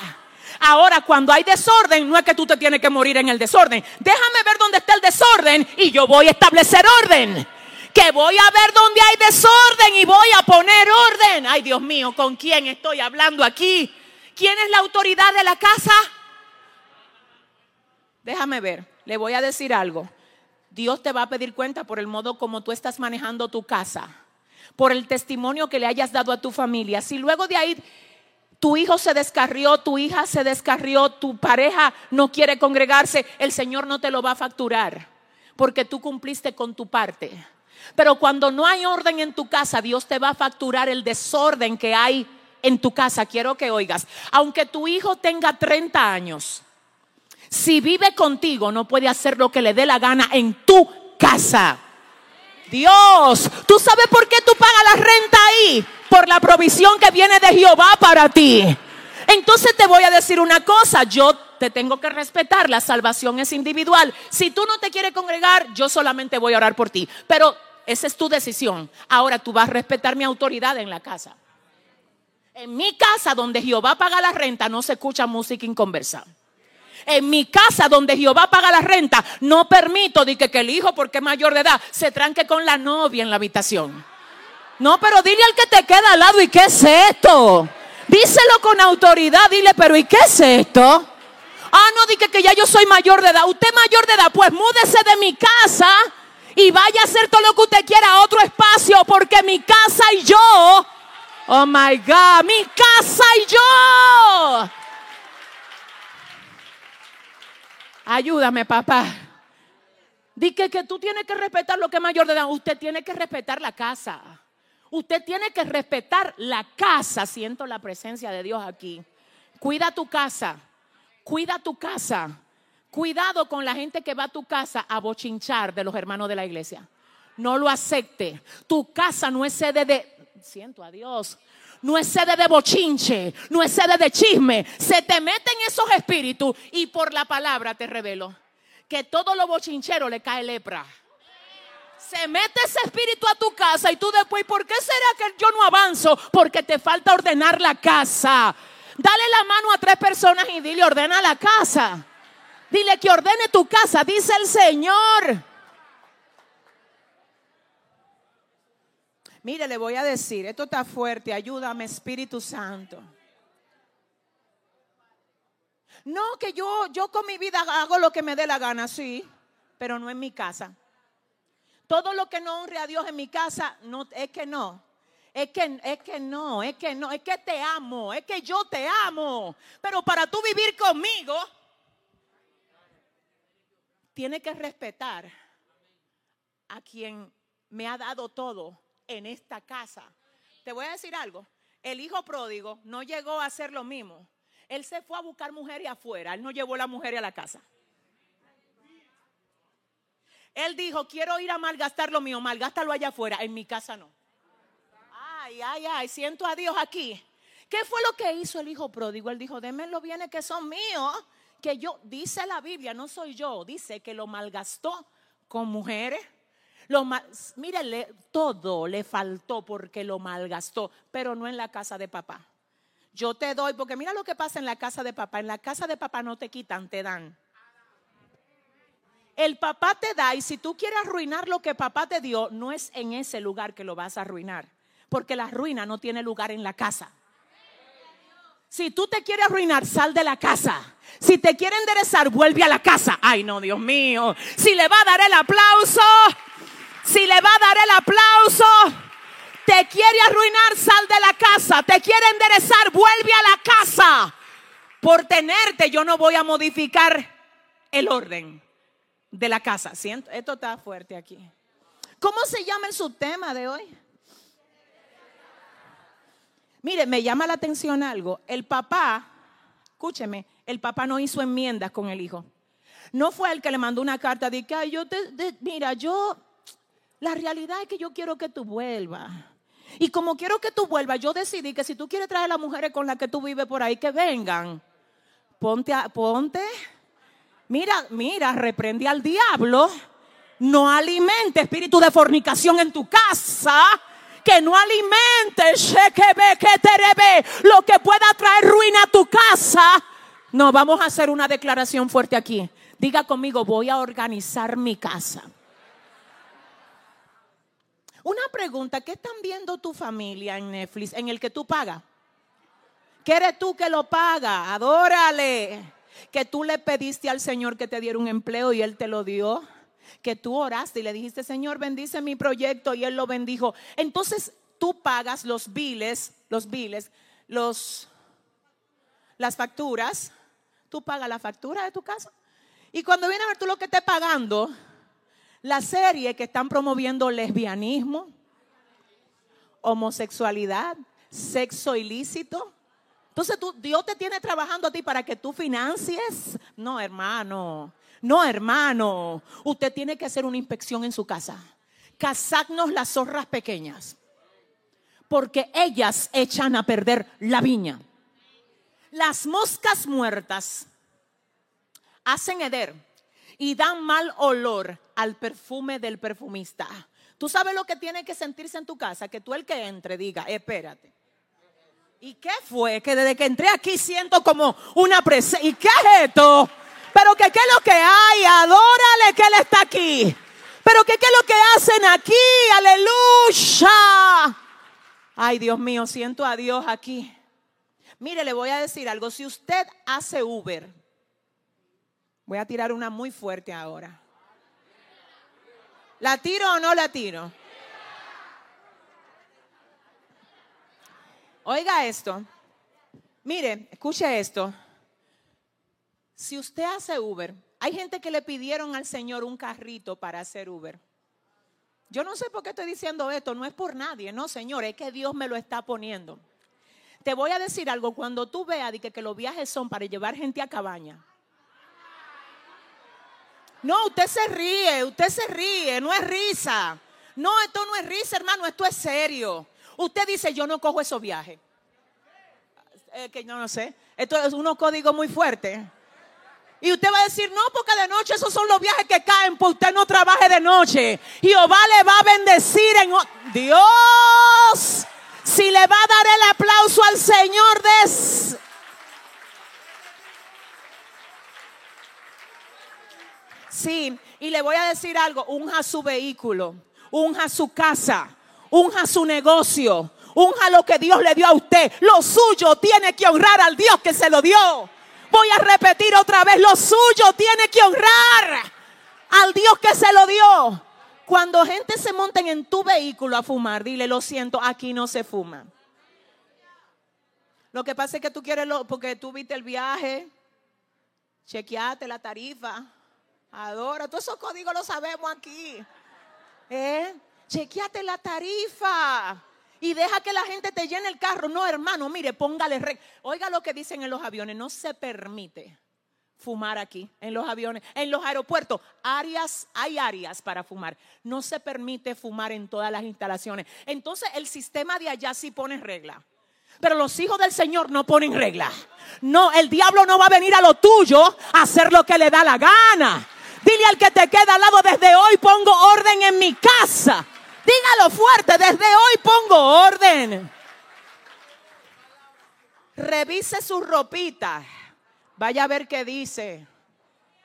Ahora, cuando hay desorden, no es que tú te tienes que morir en el desorden. Déjame ver dónde está el desorden y yo voy a establecer orden que voy a ver dónde hay desorden y voy a poner orden. Ay, Dios mío, ¿con quién estoy hablando aquí? ¿Quién es la autoridad de la casa? Déjame ver, le voy a decir algo. Dios te va a pedir cuenta por el modo como tú estás manejando tu casa, por el testimonio que le hayas dado a tu familia. Si luego de ahí tu hijo se descarrió, tu hija se descarrió, tu pareja no quiere congregarse, el Señor no te lo va a facturar porque tú cumpliste con tu parte. Pero cuando no hay orden en tu casa, Dios te va a facturar el desorden que hay en tu casa. Quiero que oigas, aunque tu hijo tenga 30 años, si vive contigo, no puede hacer lo que le dé la gana en tu casa. Dios, ¿tú sabes por qué tú pagas la renta ahí? Por la provisión que viene de Jehová para ti. Entonces te voy a decir una cosa, yo te tengo que respetar, la salvación es individual. Si tú no te quieres congregar, yo solamente voy a orar por ti. Pero esa es tu decisión. Ahora tú vas a respetar mi autoridad en la casa. En mi casa donde Jehová paga la renta no se escucha música inconversa. En mi casa donde Jehová paga la renta no permito que, que el hijo porque es mayor de edad se tranque con la novia en la habitación. No, pero dile al que te queda al lado, ¿y qué es esto? Díselo con autoridad, dile, pero ¿y qué es esto? Ah, no, dije que ya yo soy mayor de edad. Usted mayor de edad, pues múdese de mi casa y vaya a hacer todo lo que usted quiera a otro espacio, porque mi casa y yo, oh my God, mi casa y yo. Ayúdame, papá. Dije que tú tienes que respetar lo que es mayor de edad. Usted tiene que respetar la casa. Usted tiene que respetar la casa. Siento la presencia de Dios aquí. Cuida tu casa. Cuida tu casa. Cuidado con la gente que va a tu casa a bochinchar de los hermanos de la iglesia. No lo acepte. Tu casa no es sede de... Siento a Dios. No es sede de bochinche, no es sede de chisme. Se te meten esos espíritus y por la palabra te revelo que todo lo bochinchero le cae lepra se mete ese espíritu a tu casa y tú después, ¿por qué será que yo no avanzo? Porque te falta ordenar la casa. Dale la mano a tres personas y dile, ordena la casa. Dile que ordene tu casa, dice el Señor. Mire, le voy a decir, esto está fuerte, ayúdame Espíritu Santo. No, que yo, yo con mi vida hago lo que me dé la gana, sí, pero no en mi casa. Todo lo que no honre a Dios en mi casa, no, es que no. Es que, es que no, es que no, es que te amo, es que yo te amo. Pero para tú vivir conmigo, tiene que respetar a quien me ha dado todo en esta casa. Te voy a decir algo. El hijo pródigo no llegó a hacer lo mismo. Él se fue a buscar mujeres afuera. Él no llevó la mujer a la casa. Él dijo, quiero ir a malgastar lo mío, malgástalo allá afuera, en mi casa no. Ay, ay, ay, siento a Dios aquí. ¿Qué fue lo que hizo el hijo pródigo? Él dijo, denme los bienes que son míos, que yo, dice la Biblia, no soy yo, dice que lo malgastó con mujeres. Lo mire, todo le faltó porque lo malgastó, pero no en la casa de papá. Yo te doy, porque mira lo que pasa en la casa de papá. En la casa de papá no te quitan, te dan. El papá te da y si tú quieres arruinar lo que papá te dio, no es en ese lugar que lo vas a arruinar, porque la ruina no tiene lugar en la casa. Si tú te quieres arruinar, sal de la casa. Si te quiere enderezar, vuelve a la casa. Ay, no, Dios mío. Si le va a dar el aplauso, si le va a dar el aplauso, te quiere arruinar, sal de la casa. Te quiere enderezar, vuelve a la casa. Por tenerte, yo no voy a modificar el orden de la casa. Siento, esto está fuerte aquí. ¿Cómo se llama el subtema de hoy? Mire, me llama la atención algo. El papá, escúcheme, el papá no hizo enmiendas con el hijo. No fue el que le mandó una carta de que, yo te, mira, yo, la realidad es que yo quiero que tú vuelvas. Y como quiero que tú vuelvas, yo decidí que si tú quieres traer a las mujeres con las que tú vives por ahí, que vengan. Ponte, a, ponte Mira, mira, reprende al diablo. No alimente espíritu de fornicación en tu casa. Que no alimente lo que pueda traer ruina a tu casa. No, vamos a hacer una declaración fuerte aquí. Diga conmigo, voy a organizar mi casa. Una pregunta, ¿qué están viendo tu familia en Netflix en el que tú pagas? ¿Qué eres tú que lo paga? Adórale que tú le pediste al Señor que te diera un empleo y Él te lo dio, que tú oraste y le dijiste, Señor, bendice mi proyecto y Él lo bendijo. Entonces tú pagas los biles, los biles, los, las facturas, tú pagas la factura de tu casa. Y cuando viene a ver tú lo que estés pagando, La serie que están promoviendo lesbianismo, homosexualidad, sexo ilícito. Entonces tú, Dios te tiene trabajando a ti para que tú financies. No, hermano. No, hermano. Usted tiene que hacer una inspección en su casa. Cazadnos las zorras pequeñas. Porque ellas echan a perder la viña. Las moscas muertas hacen heder y dan mal olor al perfume del perfumista. Tú sabes lo que tiene que sentirse en tu casa, que tú el que entre diga, espérate. ¿Y qué fue? Que desde que entré aquí siento como una presencia. ¿Y qué es esto? Pero que qué es lo que hay, adórale que Él está aquí. Pero que qué es lo que hacen aquí, aleluya. Ay, Dios mío, siento a Dios aquí. Mire, le voy a decir algo. Si usted hace Uber, voy a tirar una muy fuerte ahora. ¿La tiro o no la tiro? Oiga esto. Mire, escuche esto. Si usted hace Uber, hay gente que le pidieron al Señor un carrito para hacer Uber. Yo no sé por qué estoy diciendo esto, no es por nadie, no, Señor, es que Dios me lo está poniendo. Te voy a decir algo, cuando tú veas que, que los viajes son para llevar gente a cabaña. No, usted se ríe, usted se ríe, no es risa. No, esto no es risa, hermano, esto es serio. Usted dice, yo no cojo esos viajes. Eh, que yo no sé. Esto es unos códigos muy fuertes. Y usted va a decir, no, porque de noche esos son los viajes que caen, pues usted no trabaje de noche. Jehová le va a bendecir en... Dios, si le va a dar el aplauso al Señor de... Sí, y le voy a decir algo, unja su vehículo, unja su casa, unja su negocio, unja lo que Dios le dio a usted. Lo suyo tiene que honrar al Dios que se lo dio. Voy a repetir otra vez, lo suyo tiene que honrar al Dios que se lo dio. Cuando gente se monten en tu vehículo a fumar, dile, lo siento, aquí no se fuma. Lo que pasa es que tú quieres, lo, porque tú viste el viaje, chequeate la tarifa, adora, todos esos códigos los sabemos aquí. ¿Eh? Chequeate la tarifa y deja que la gente te llene el carro. No, hermano, mire, póngale re. Oiga lo que dicen en los aviones, no se permite fumar aquí en los aviones, en los aeropuertos, áreas, hay áreas para fumar. No se permite fumar en todas las instalaciones. Entonces el sistema de allá sí pone regla. Pero los hijos del Señor no ponen regla. No, el diablo no va a venir a lo tuyo a hacer lo que le da la gana. Dile al que te queda al lado, desde hoy pongo orden en mi casa. Dígalo fuerte, desde hoy pongo orden. Revise su ropita. Vaya a ver qué dice.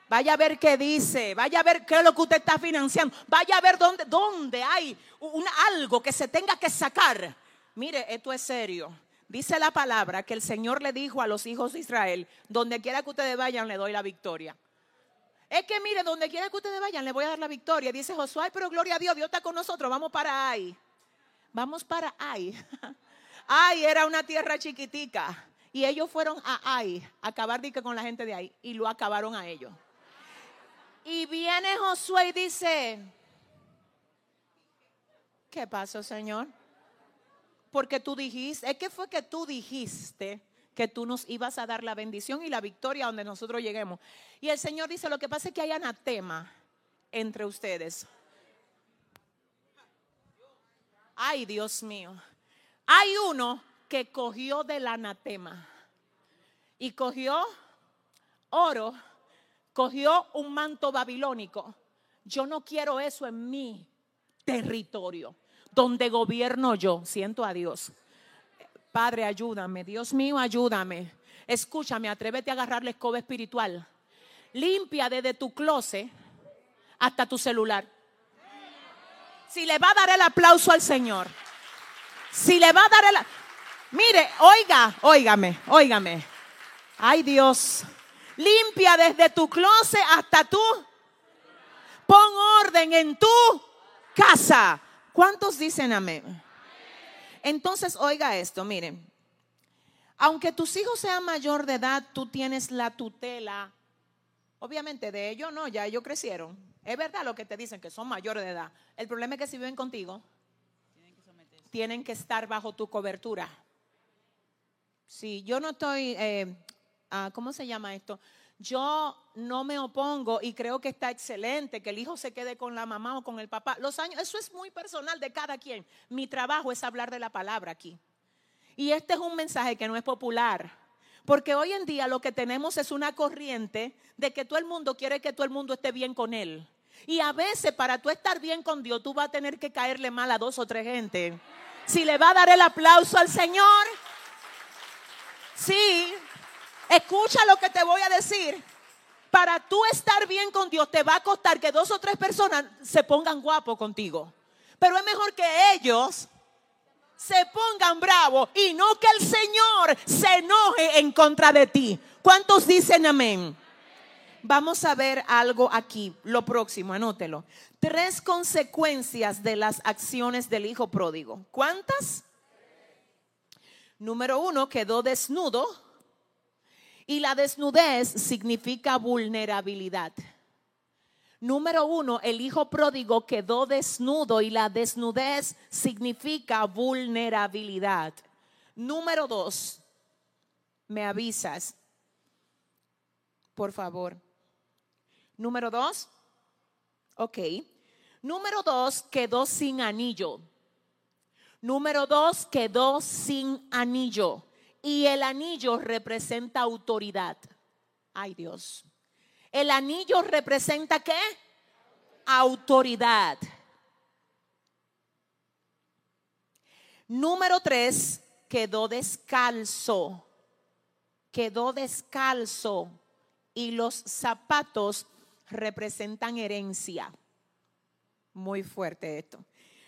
Vaya a ver qué dice. Vaya a ver qué es lo que usted está financiando. Vaya a ver dónde, dónde hay un, algo que se tenga que sacar. Mire, esto es serio. Dice la palabra que el Señor le dijo a los hijos de Israel, donde quiera que ustedes vayan, le doy la victoria. Es que mire, donde quiera que ustedes vayan, le voy a dar la victoria. Dice Josué, pero gloria a Dios, Dios está con nosotros, vamos para ahí. Vamos para ahí. Ay, era una tierra chiquitica. Y ellos fueron a Ai, a acabar con la gente de ahí. Y lo acabaron a ellos. Y viene Josué y dice, ¿qué pasó, Señor? Porque tú dijiste, es que fue que tú dijiste que tú nos ibas a dar la bendición y la victoria donde nosotros lleguemos. Y el Señor dice, lo que pasa es que hay anatema entre ustedes. Ay, Dios mío. Hay uno que cogió del anatema y cogió oro, cogió un manto babilónico. Yo no quiero eso en mi territorio, donde gobierno yo. Siento a Dios. Padre, ayúdame. Dios mío, ayúdame. Escúchame, atrévete a agarrar la escoba espiritual. Limpia desde tu closet hasta tu celular. Si le va a dar el aplauso al Señor. Si le va a dar el... Mire, oiga, óigame, óigame. Ay Dios. Limpia desde tu closet hasta tú. Pon orden en tu casa. ¿Cuántos dicen amén? Entonces, oiga esto, miren. Aunque tus hijos sean mayor de edad, tú tienes la tutela Obviamente de ellos no, ya ellos crecieron. Es verdad lo que te dicen, que son mayores de edad. El problema es que si viven contigo, tienen que estar bajo tu cobertura. Si yo no estoy, eh, ah, ¿cómo se llama esto? Yo no me opongo y creo que está excelente que el hijo se quede con la mamá o con el papá. Los años, eso es muy personal de cada quien. Mi trabajo es hablar de la palabra aquí. Y este es un mensaje que no es popular. Porque hoy en día lo que tenemos es una corriente de que todo el mundo quiere que todo el mundo esté bien con él. Y a veces para tú estar bien con Dios, tú vas a tener que caerle mal a dos o tres gente. Si le va a dar el aplauso al Señor, sí, escucha lo que te voy a decir. Para tú estar bien con Dios, te va a costar que dos o tres personas se pongan guapos contigo. Pero es mejor que ellos se pongan bravos y no que el Señor se enoje en contra de ti. ¿Cuántos dicen amén? Vamos a ver algo aquí, lo próximo, anótelo. Tres consecuencias de las acciones del hijo pródigo. ¿Cuántas? Número uno, quedó desnudo. Y la desnudez significa vulnerabilidad. Número uno, el hijo pródigo quedó desnudo y la desnudez significa vulnerabilidad. Número dos, me avisas, por favor. Número dos, ok. Número dos, quedó sin anillo. Número dos, quedó sin anillo. Y el anillo representa autoridad. Ay Dios. El anillo representa qué? Autoridad. Número tres, quedó descalzo. Quedó descalzo. Y los zapatos representan herencia. Muy fuerte esto.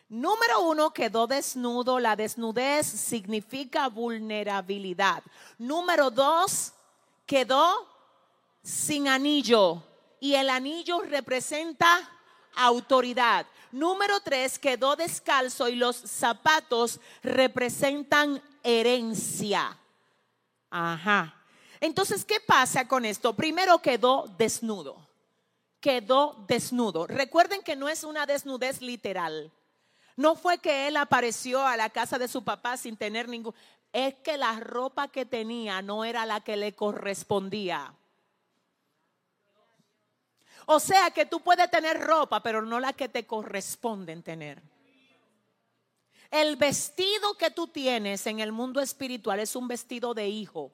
Número uno, quedó desnudo. La desnudez significa vulnerabilidad. Número dos, quedó sin anillo y el anillo representa autoridad. Número tres, quedó descalzo y los zapatos representan herencia. Ajá. Entonces, ¿qué pasa con esto? Primero quedó desnudo. Quedó desnudo. Recuerden que no es una desnudez literal. No fue que él apareció a la casa de su papá sin tener ningún... Es que la ropa que tenía no era la que le correspondía. O sea que tú puedes tener ropa, pero no la que te corresponde tener. El vestido que tú tienes en el mundo espiritual es un vestido de hijo.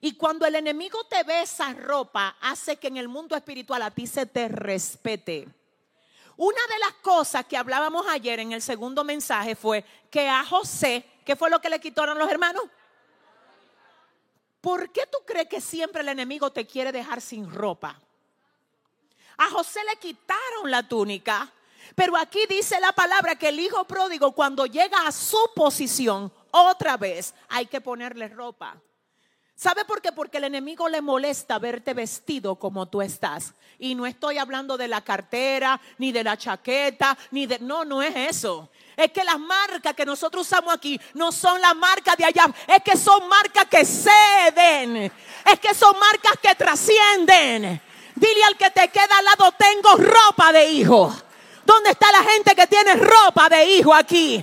Y cuando el enemigo te ve esa ropa, hace que en el mundo espiritual a ti se te respete. Una de las cosas que hablábamos ayer en el segundo mensaje fue que a José, ¿qué fue lo que le quitaron los hermanos? ¿Por qué tú crees que siempre el enemigo te quiere dejar sin ropa? A José le quitaron la túnica, pero aquí dice la palabra que el hijo pródigo cuando llega a su posición, otra vez hay que ponerle ropa. ¿Sabe por qué? Porque el enemigo le molesta verte vestido como tú estás. Y no estoy hablando de la cartera, ni de la chaqueta, ni de... No, no es eso. Es que las marcas que nosotros usamos aquí no son las marcas de allá. Es que son marcas que ceden. Es que son marcas que trascienden. Dile al que te queda al lado, tengo ropa de hijo. ¿Dónde está la gente que tiene ropa de hijo aquí?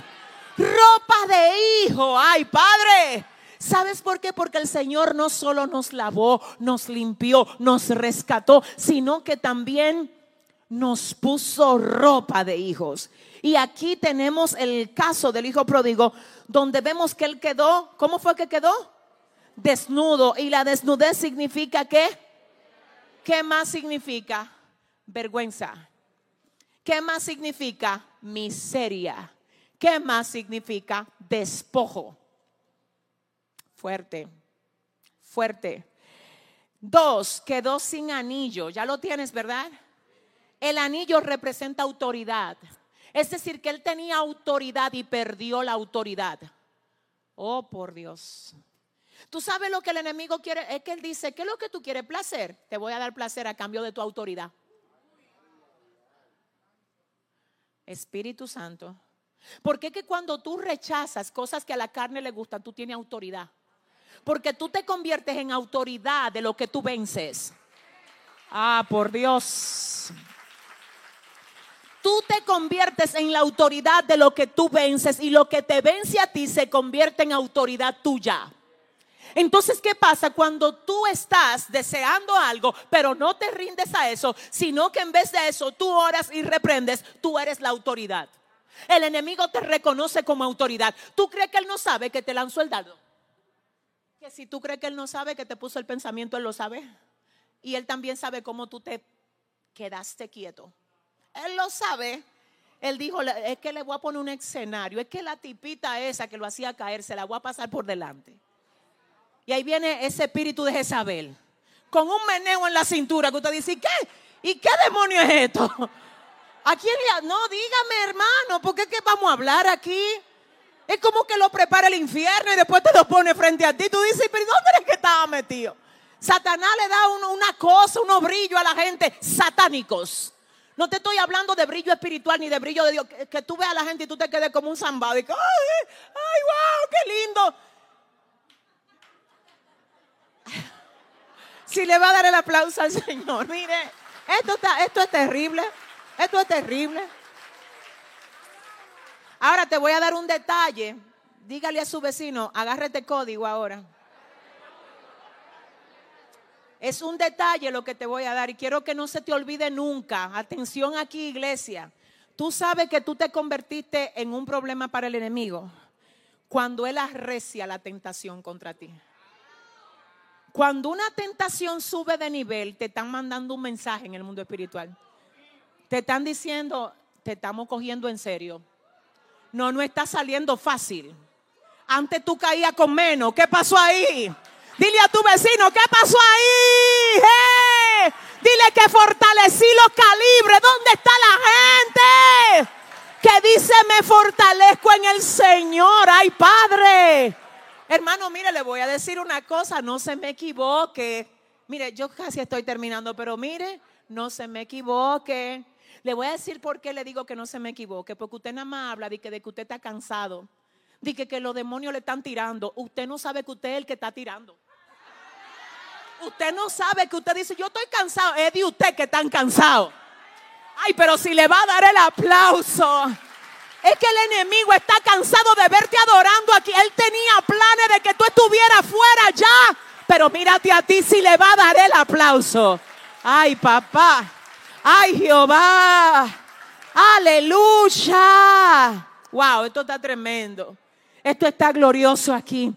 Ropa de hijo. Ay, Padre. ¿Sabes por qué? Porque el Señor no solo nos lavó, nos limpió, nos rescató, sino que también nos puso ropa de hijos. Y aquí tenemos el caso del hijo pródigo, donde vemos que él quedó, ¿cómo fue que quedó? Desnudo. Y la desnudez significa que ¿Qué más significa vergüenza? ¿Qué más significa miseria? ¿Qué más significa despojo? Fuerte, fuerte. Dos, quedó sin anillo. Ya lo tienes, ¿verdad? El anillo representa autoridad. Es decir, que él tenía autoridad y perdió la autoridad. Oh, por Dios. Tú sabes lo que el enemigo quiere, es que él dice, ¿qué es lo que tú quieres? Placer. Te voy a dar placer a cambio de tu autoridad. Espíritu Santo. Porque que cuando tú rechazas cosas que a la carne le gustan, tú tienes autoridad? Porque tú te conviertes en autoridad de lo que tú vences. Ah, por Dios. Tú te conviertes en la autoridad de lo que tú vences y lo que te vence a ti se convierte en autoridad tuya. Entonces, ¿qué pasa cuando tú estás deseando algo, pero no te rindes a eso, sino que en vez de eso tú oras y reprendes, tú eres la autoridad? El enemigo te reconoce como autoridad. ¿Tú crees que él no sabe que te lanzó el dado? Que si tú crees que él no sabe que te puso el pensamiento, él lo sabe. Y él también sabe cómo tú te quedaste quieto. Él lo sabe. Él dijo, es que le voy a poner un escenario. Es que la tipita esa que lo hacía caer, se la voy a pasar por delante. Y ahí viene ese espíritu de Jezabel. Con un meneo en la cintura que usted dice, ¿y qué? ¿Y qué demonio es esto? ¿A quién le.? No, dígame, hermano, ¿por qué que vamos a hablar aquí? Es como que lo prepara el infierno y después te lo pone frente a ti. Tú dices, ¿pero dónde es que estaba metido? Satanás le da una cosa, unos brillos a la gente satánicos. No te estoy hablando de brillo espiritual ni de brillo de Dios. Que, tú veas a la gente y tú te quedes como un zambado. Y que, ay, ay, wow, qué lindo. Si le va a dar el aplauso al Señor, mire, esto, está, esto es terrible. Esto es terrible. Ahora te voy a dar un detalle. Dígale a su vecino, agárrete código ahora. Es un detalle lo que te voy a dar y quiero que no se te olvide nunca. Atención aquí, iglesia. Tú sabes que tú te convertiste en un problema para el enemigo cuando él arrecia la tentación contra ti. Cuando una tentación sube de nivel, te están mandando un mensaje en el mundo espiritual. Te están diciendo, te estamos cogiendo en serio. No, no está saliendo fácil. Antes tú caías con menos. ¿Qué pasó ahí? Dile a tu vecino, ¿qué pasó ahí? Dile que fortalecí los calibres. ¿Dónde está la gente? Que dice, me fortalezco en el Señor. Ay, Padre. Hermano, mire, le voy a decir una cosa, no se me equivoque. Mire, yo casi estoy terminando, pero mire, no se me equivoque. Le voy a decir por qué le digo que no se me equivoque, porque usted nada más habla de que, de que usted está cansado, de que, que los demonios le están tirando. Usted no sabe que usted es el que está tirando. Usted no sabe que usted dice, yo estoy cansado. Es de usted que están cansados. Ay, pero si le va a dar el aplauso. Es que el enemigo está cansado de verte adorando aquí. Él tenía planes de que tú estuvieras fuera ya. Pero mírate a ti si le va a dar el aplauso. Ay, papá. Ay, Jehová. Aleluya. Wow, esto está tremendo. Esto está glorioso aquí.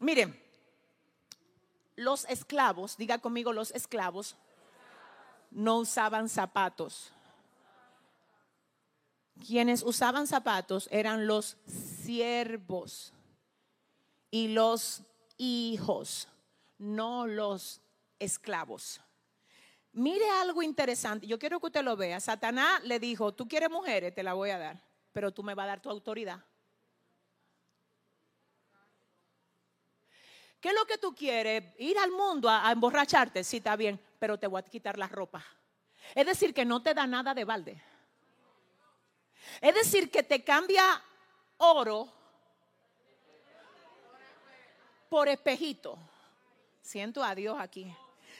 Miren, los esclavos, diga conmigo los esclavos, no usaban zapatos. Quienes usaban zapatos eran los siervos y los hijos, no los esclavos. Mire algo interesante, yo quiero que usted lo vea. Satanás le dijo, tú quieres mujeres, te la voy a dar, pero tú me vas a dar tu autoridad. ¿Qué es lo que tú quieres? Ir al mundo a, emborracharte, sí, está bien, pero te voy a quitar la ropa. Es decir, que no te da nada de balde. Es decir, que te cambia oro por espejito. Siento a Dios aquí.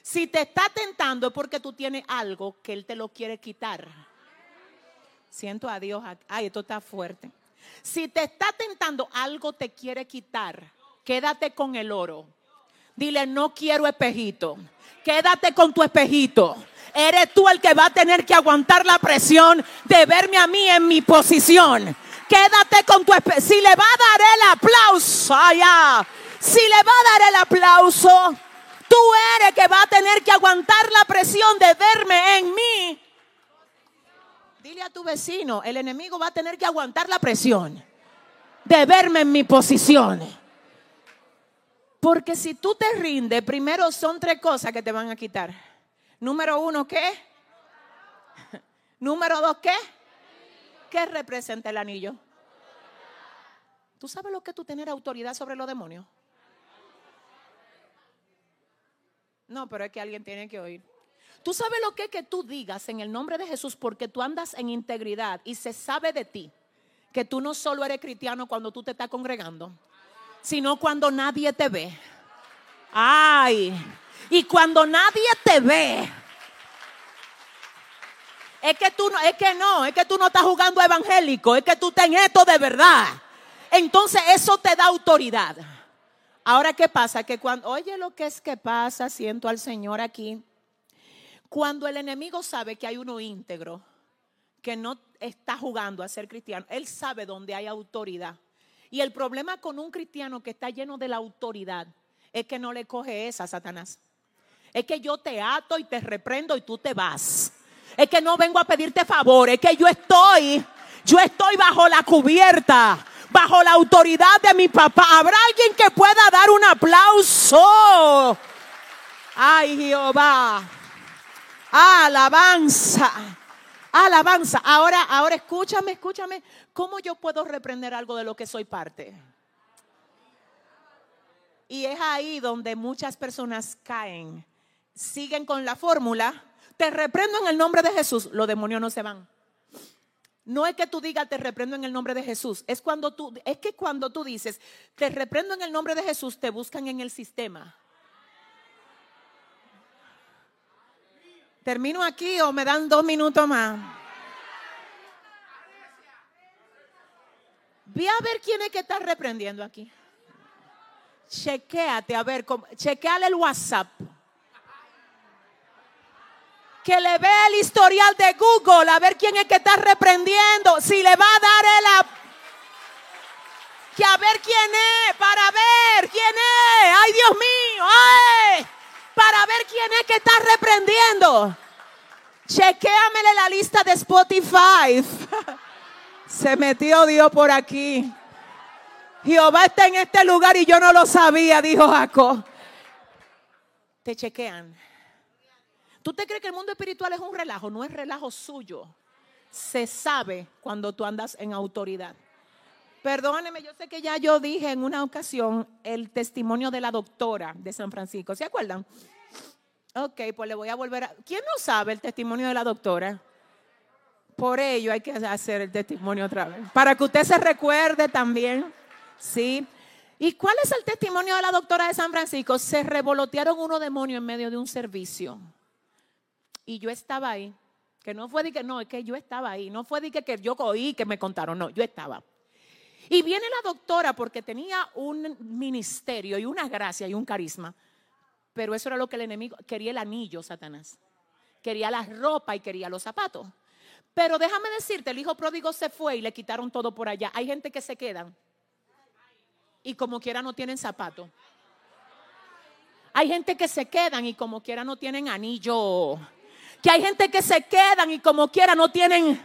Si te está tentando es porque tú tienes algo que Él te lo quiere quitar. Siento a Dios. Ay, esto está fuerte. Si te está tentando, algo te quiere quitar quédate con el oro. Dile, no quiero espejito. Quédate con tu espejito. Eres tú el que va a tener que aguantar la presión de verme a mí en mi posición. Quédate con tu espejito. Si le va a dar el aplauso, allá. Si le va a dar el aplauso, tú eres que va a tener que aguantar la presión de verme en mí. Dile a tu vecino, el enemigo va a tener que aguantar la presión de verme en mi posición. Porque si tú te rindes, primero son tres cosas que te van a quitar. Número uno, ¿qué? Número dos, ¿qué? ¿Qué representa el anillo? ¿Tú sabes lo que es tú tener autoridad sobre los demonios? No, pero es que alguien tiene que oír. ¿Tú sabes lo que es que tú digas en el nombre de Jesús porque tú andas en integridad y se sabe de ti que tú no solo eres cristiano cuando tú te estás congregando, sino cuando nadie te ve. Ay, Y cuando nadie te ve, es que tú no, es que no, es que tú no estás jugando evangélico, es que tú estás en esto de verdad. Entonces eso te da autoridad. Ahora, ¿qué pasa? Que cuando, oye lo que es que pasa, siento al Señor aquí. Cuando el enemigo sabe que hay uno íntegro, que no está jugando a ser cristiano, él sabe dónde hay autoridad. Y el problema con un cristiano que está lleno de la autoridad es que no le coge esa, Satanás. Es que yo te ato y te reprendo y tú te vas. Es que no vengo a pedirte favor, es que yo estoy, yo estoy bajo la cubierta, bajo la autoridad de mi papá. ¿Habrá alguien que pueda dar un aplauso? Ay, Jehová. Alabanza. Alabanza. Ahora, ahora escúchame, escúchame. ¿Cómo yo puedo reprender algo de lo que soy parte? Y es ahí donde muchas personas caen. Siguen con la fórmula. Te reprendo en el nombre de Jesús. Los demonios no se van. No es que tú digas te reprendo en el nombre de Jesús. Es cuando tú, es que cuando tú dices te reprendo en el nombre de Jesús, te buscan en el sistema. ¿Termino aquí o me dan dos minutos más? Ve a ver quién es que está reprendiendo aquí. Chequéate, a ver, chequeale el WhatsApp. Que le vea el historial de Google, a ver quién es que está reprendiendo. Si le va a dar el... Que a ver quién es, para ver quién es. Ay, Dios mío, ay. Para ver quién es que está reprendiendo. Chequéamele la lista de Spotify. Se metió Dios por aquí. Jehová está en este lugar y yo no lo sabía, dijo Jacob. Te chequean. ¿Tú te crees que el mundo espiritual es un relajo? No es relajo suyo. Se sabe cuando tú andas en autoridad. Perdóneme, yo sé que ya yo dije en una ocasión el testimonio de la doctora de San Francisco. ¿Se acuerdan? Ok, pues le voy a volver a... ¿Quién no sabe el testimonio de la doctora? Por ello hay que hacer el testimonio otra vez. Para que usted se recuerde también. ¿Sí? ¿Y cuál es el testimonio de la doctora de San Francisco? Se revolotearon unos demonios en medio de un servicio. Y yo estaba ahí. Que no fue de que no, es que yo estaba ahí. No fue de que, que yo oí que me contaron, no, yo estaba. Y viene la doctora porque tenía un ministerio y una gracia y un carisma. Pero eso era lo que el enemigo quería el anillo, Satanás. Quería la ropa y quería los zapatos. Pero déjame decirte, el hijo pródigo se fue y le quitaron todo por allá. Hay gente que se quedan y como quiera no tienen zapato. Hay gente que se quedan y como quiera no tienen anillo. Que hay gente que se quedan y como quiera no tienen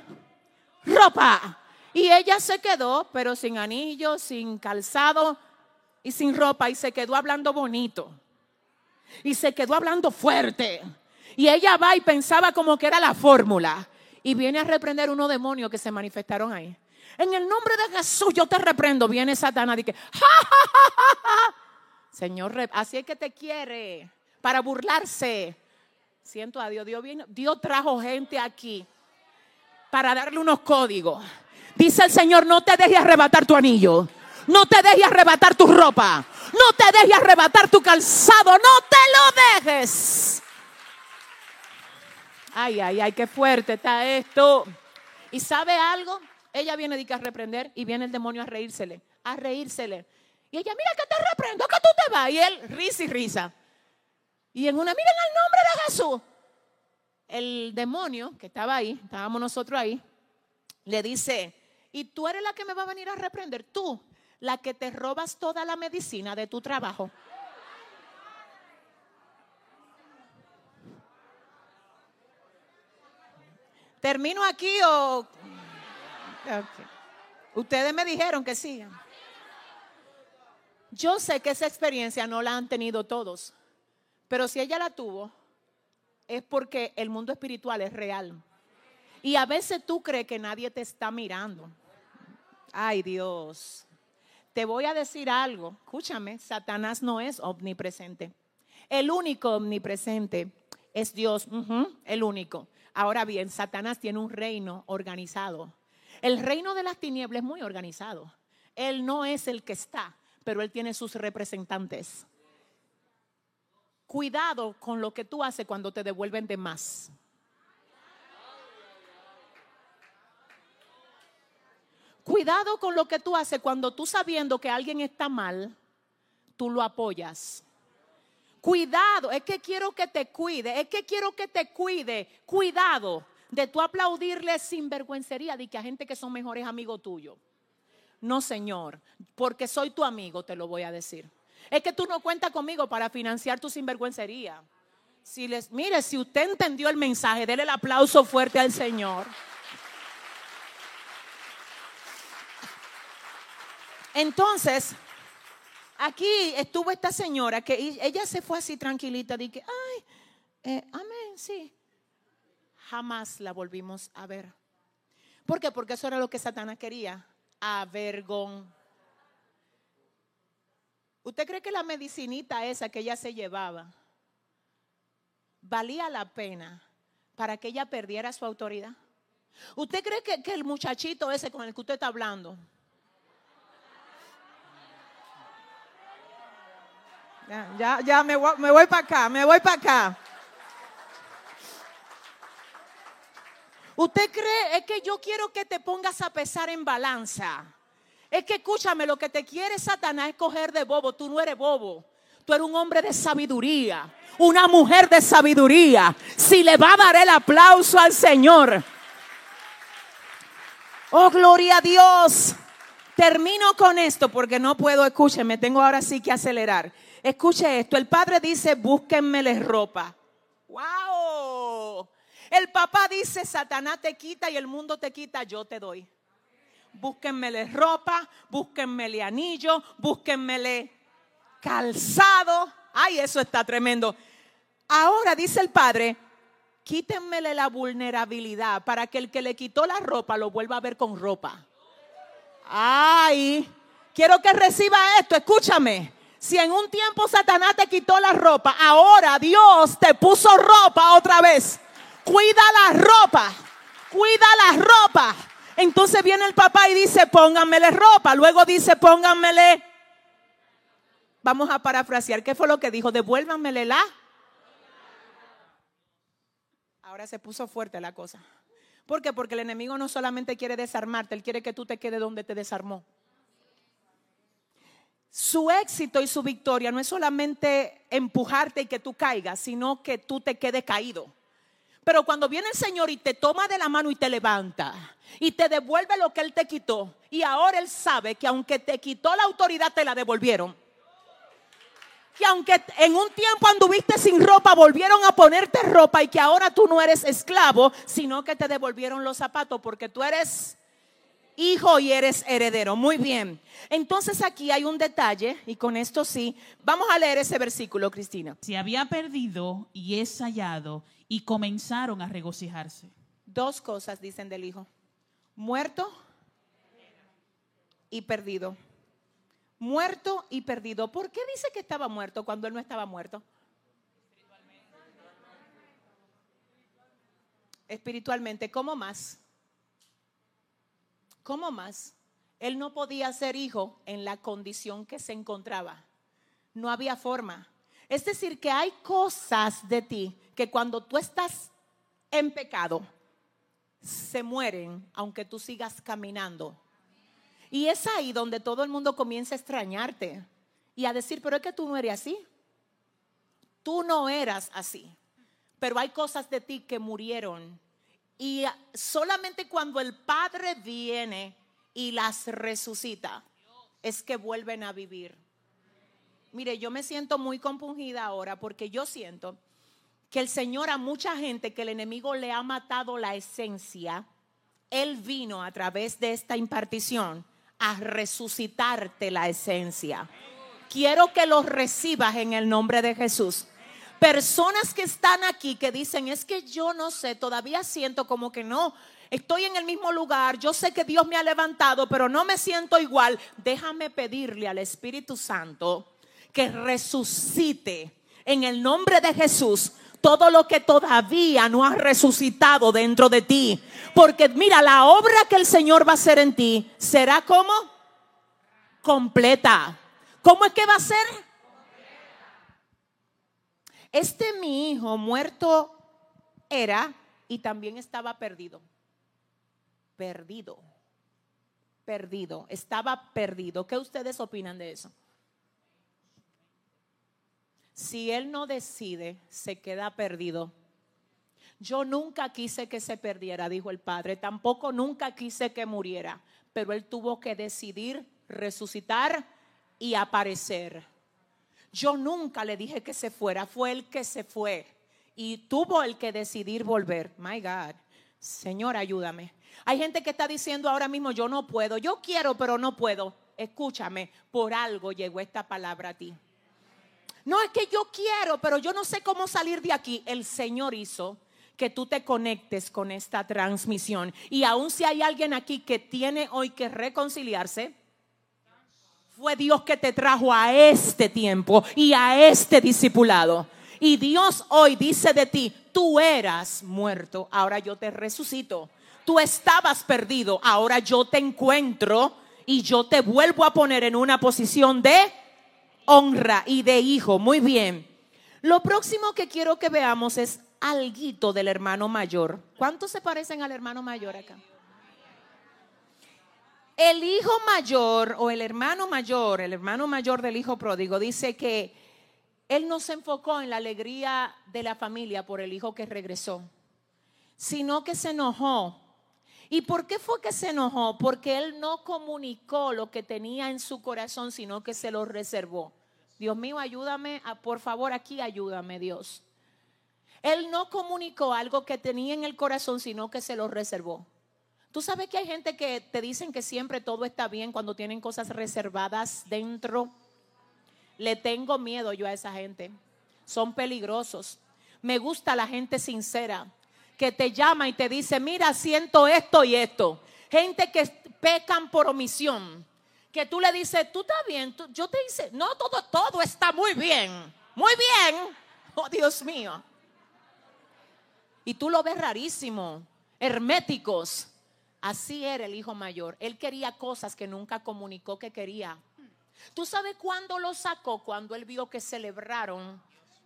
ropa. Y ella se quedó, pero sin anillo, sin calzado y sin ropa. Y se quedó hablando bonito. Y se quedó hablando fuerte. Y ella va y pensaba como que era la fórmula y viene a reprender unos demonios que se manifestaron ahí. En el nombre de Jesús yo te reprendo. Viene Satanás y que, Señor, así es que te quiere para burlarse. Siento a Dios. Dios, Dios trajo gente aquí para darle unos códigos. Dice el Señor, no te dejes arrebatar tu anillo. No te dejes arrebatar tu ropa. No te dejes arrebatar tu calzado. No te lo dejes. Ay, ay, ay, qué fuerte está esto. ¿Y sabe algo? Ella viene a reprender y viene el demonio a reírsele, a reírsele. Y ella, mira que te reprendo, que tú te vas. Y él, risa y risa. Y en una, miren el nombre de Jesús. El demonio que estaba ahí, estábamos nosotros ahí, le dice, y tú eres la que me va a venir a reprender, tú, la que te robas toda la medicina de tu trabajo. ¿Termino aquí o...? Ustedes me dijeron que sí. Yo sé que esa experiencia no la han tenido todos, pero si ella la tuvo, es porque el mundo espiritual es real. Y a veces tú crees que nadie te está mirando. Ay Dios, te voy a decir algo. Escúchame, Satanás no es omnipresente. El único omnipresente es Dios, el único. Ahora bien, Satanás tiene un reino organizado. El reino de las tinieblas es muy organizado. Él no es el que está, pero él tiene sus representantes. Cuidado con lo que tú haces cuando te devuelven de más. Cuidado con lo que tú haces cuando tú sabiendo que alguien está mal, tú lo apoyas. Cuidado, es que quiero que te cuide, es que quiero que te cuide. Cuidado de tú aplaudirle sin vergüencería de que a gente que son mejores amigos tuyos. No, Señor, porque soy tu amigo, te lo voy a decir. Es que tú no cuentas conmigo para financiar tu sinvergüencería. Si les, mire, si usted entendió el mensaje, déle el aplauso fuerte al Señor. Entonces, aquí estuvo esta señora que ella se fue así tranquilita, dije, ay, eh, amén, sí. Jamás la volvimos a ver. ¿Por qué? Porque eso era lo que Satanás quería, avergón. ¿Usted cree que la medicinita esa que ella se llevaba valía la pena para que ella perdiera su autoridad? ¿Usted cree que, que el muchachito ese con el que usted está hablando, Ya, ya, me voy, me voy para acá, me voy para acá. ¿Usted cree? Es que yo quiero que te pongas a pesar en balanza. Es que escúchame, lo que te quiere Satanás es coger de bobo. Tú no eres bobo. Tú eres un hombre de sabiduría, una mujer de sabiduría. Si le va a dar el aplauso al Señor. Oh, gloria a Dios. Termino con esto porque no puedo, escúcheme, tengo ahora sí que acelerar. Escuche esto, el padre dice, búsquenmele ropa. ¡Wow! El papá dice, Satanás te quita y el mundo te quita, yo te doy. Búsquenmele ropa, búsquenmele anillo, búsquenmele calzado. Ay, eso está tremendo. Ahora dice el padre, quítenmele la vulnerabilidad para que el que le quitó la ropa lo vuelva a ver con ropa. Ay, quiero que reciba esto, escúchame. Si en un tiempo Satanás te quitó la ropa, ahora Dios te puso ropa otra vez. Cuida la ropa, cuida la ropa. Entonces viene el papá y dice, pónganmele ropa. Luego dice, pónganmele. Vamos a parafrasear. ¿Qué fue lo que dijo? Devuélvanmele la. Ahora se puso fuerte la cosa. ¿Por qué? Porque el enemigo no solamente quiere desarmarte, él quiere que tú te quedes donde te desarmó su éxito y su victoria no es solamente empujarte y que tú caigas, sino que tú te quedes caído. Pero cuando viene el Señor y te toma de la mano y te levanta y te devuelve lo que Él te quitó, y ahora Él sabe que aunque te quitó la autoridad, te la devolvieron. Que aunque en un tiempo anduviste sin ropa, volvieron a ponerte ropa y que ahora tú no eres esclavo, sino que te devolvieron los zapatos porque tú eres hijo y eres heredero. Muy bien. Entonces aquí hay un detalle y con esto sí, vamos a leer ese versículo, Cristina. Se había perdido y es hallado y comenzaron a regocijarse. Dos cosas dicen del hijo. Muerto y perdido. Muerto y perdido. ¿Por qué dice que estaba muerto cuando él no estaba muerto? Espiritualmente, ¿cómo más? ¿Cómo más? Él no podía ser hijo en la condición que se encontraba. No había forma. Es decir, que hay cosas de ti que cuando tú estás en pecado, se mueren aunque tú sigas caminando. Y es ahí donde todo el mundo comienza a extrañarte y a decir, pero es que tú no eres así. Tú no eras así. Pero hay cosas de ti que murieron y solamente cuando el Padre viene y las resucita, es que vuelven a vivir. Mire, yo me siento muy compungida ahora porque yo siento que el Señor a mucha gente que el enemigo le ha matado la esencia, Él vino a través de esta impartición a resucitarte la esencia. Quiero que lo recibas en el nombre de Jesús personas que están aquí que dicen, es que yo no sé, todavía siento como que no, estoy en el mismo lugar, yo sé que Dios me ha levantado, pero no me siento igual. Déjame pedirle al Espíritu Santo que resucite en el nombre de Jesús todo lo que todavía no ha resucitado dentro de ti. Porque mira, la obra que el Señor va a hacer en ti será como completa. ¿Cómo es que va a ser? este mi hijo muerto era y también estaba perdido. Perdido. Perdido. Estaba perdido. ¿Qué ustedes opinan de eso? Si él no decide, se queda perdido. Yo nunca quise que se perdiera, dijo el padre. Tampoco nunca quise que muriera. Pero él tuvo que decidir resucitar y aparecer. Yo nunca le dije que se fuera, fue el que se fue y tuvo el que decidir volver. My God, Señor, ayúdame. Hay gente que está diciendo ahora mismo, yo no puedo, yo quiero, pero no puedo. Escúchame, por algo llegó esta palabra a ti. No es que yo quiero, pero yo no sé cómo salir de aquí. El Señor hizo que tú te conectes con esta transmisión. Y aun si hay alguien aquí que tiene hoy que reconciliarse, fue Dios que te trajo a este tiempo y a este discipulado. Y Dios hoy dice de ti, tú eras muerto, ahora yo te resucito. Tú estabas perdido, ahora yo te encuentro y yo te vuelvo a poner en una posición de honra y de hijo. Muy bien. Lo próximo que quiero que veamos es alguito del hermano mayor. ¿Cuántos se parecen al hermano mayor acá? El hijo mayor o el hermano mayor, el hermano mayor del hijo pródigo, dice que él no se enfocó en la alegría de la familia por el hijo que regresó, sino que se enojó. ¿Y por qué fue que se enojó? Porque él no comunicó lo que tenía en su corazón, sino que se lo reservó. Dios mío, ayúdame, por favor, aquí ayúdame, Dios. Él no comunicó algo que tenía en el corazón, sino que se lo reservó. Tú sabes que hay gente que te dicen que siempre todo está bien cuando tienen cosas reservadas dentro. Le tengo miedo yo a esa gente. Son peligrosos. Me gusta la gente sincera que te llama y te dice, mira, siento esto y esto. Gente que pecan por omisión. Que tú le dices, tú estás bien. yo te dice, no, todo, todo está muy bien. Muy bien. Oh, Dios mío. Y tú lo ves rarísimo. Herméticos Así era el hijo mayor. Él quería cosas que nunca comunicó que quería. ¿Tú sabes cuándo lo sacó? Cuando él vio que celebraron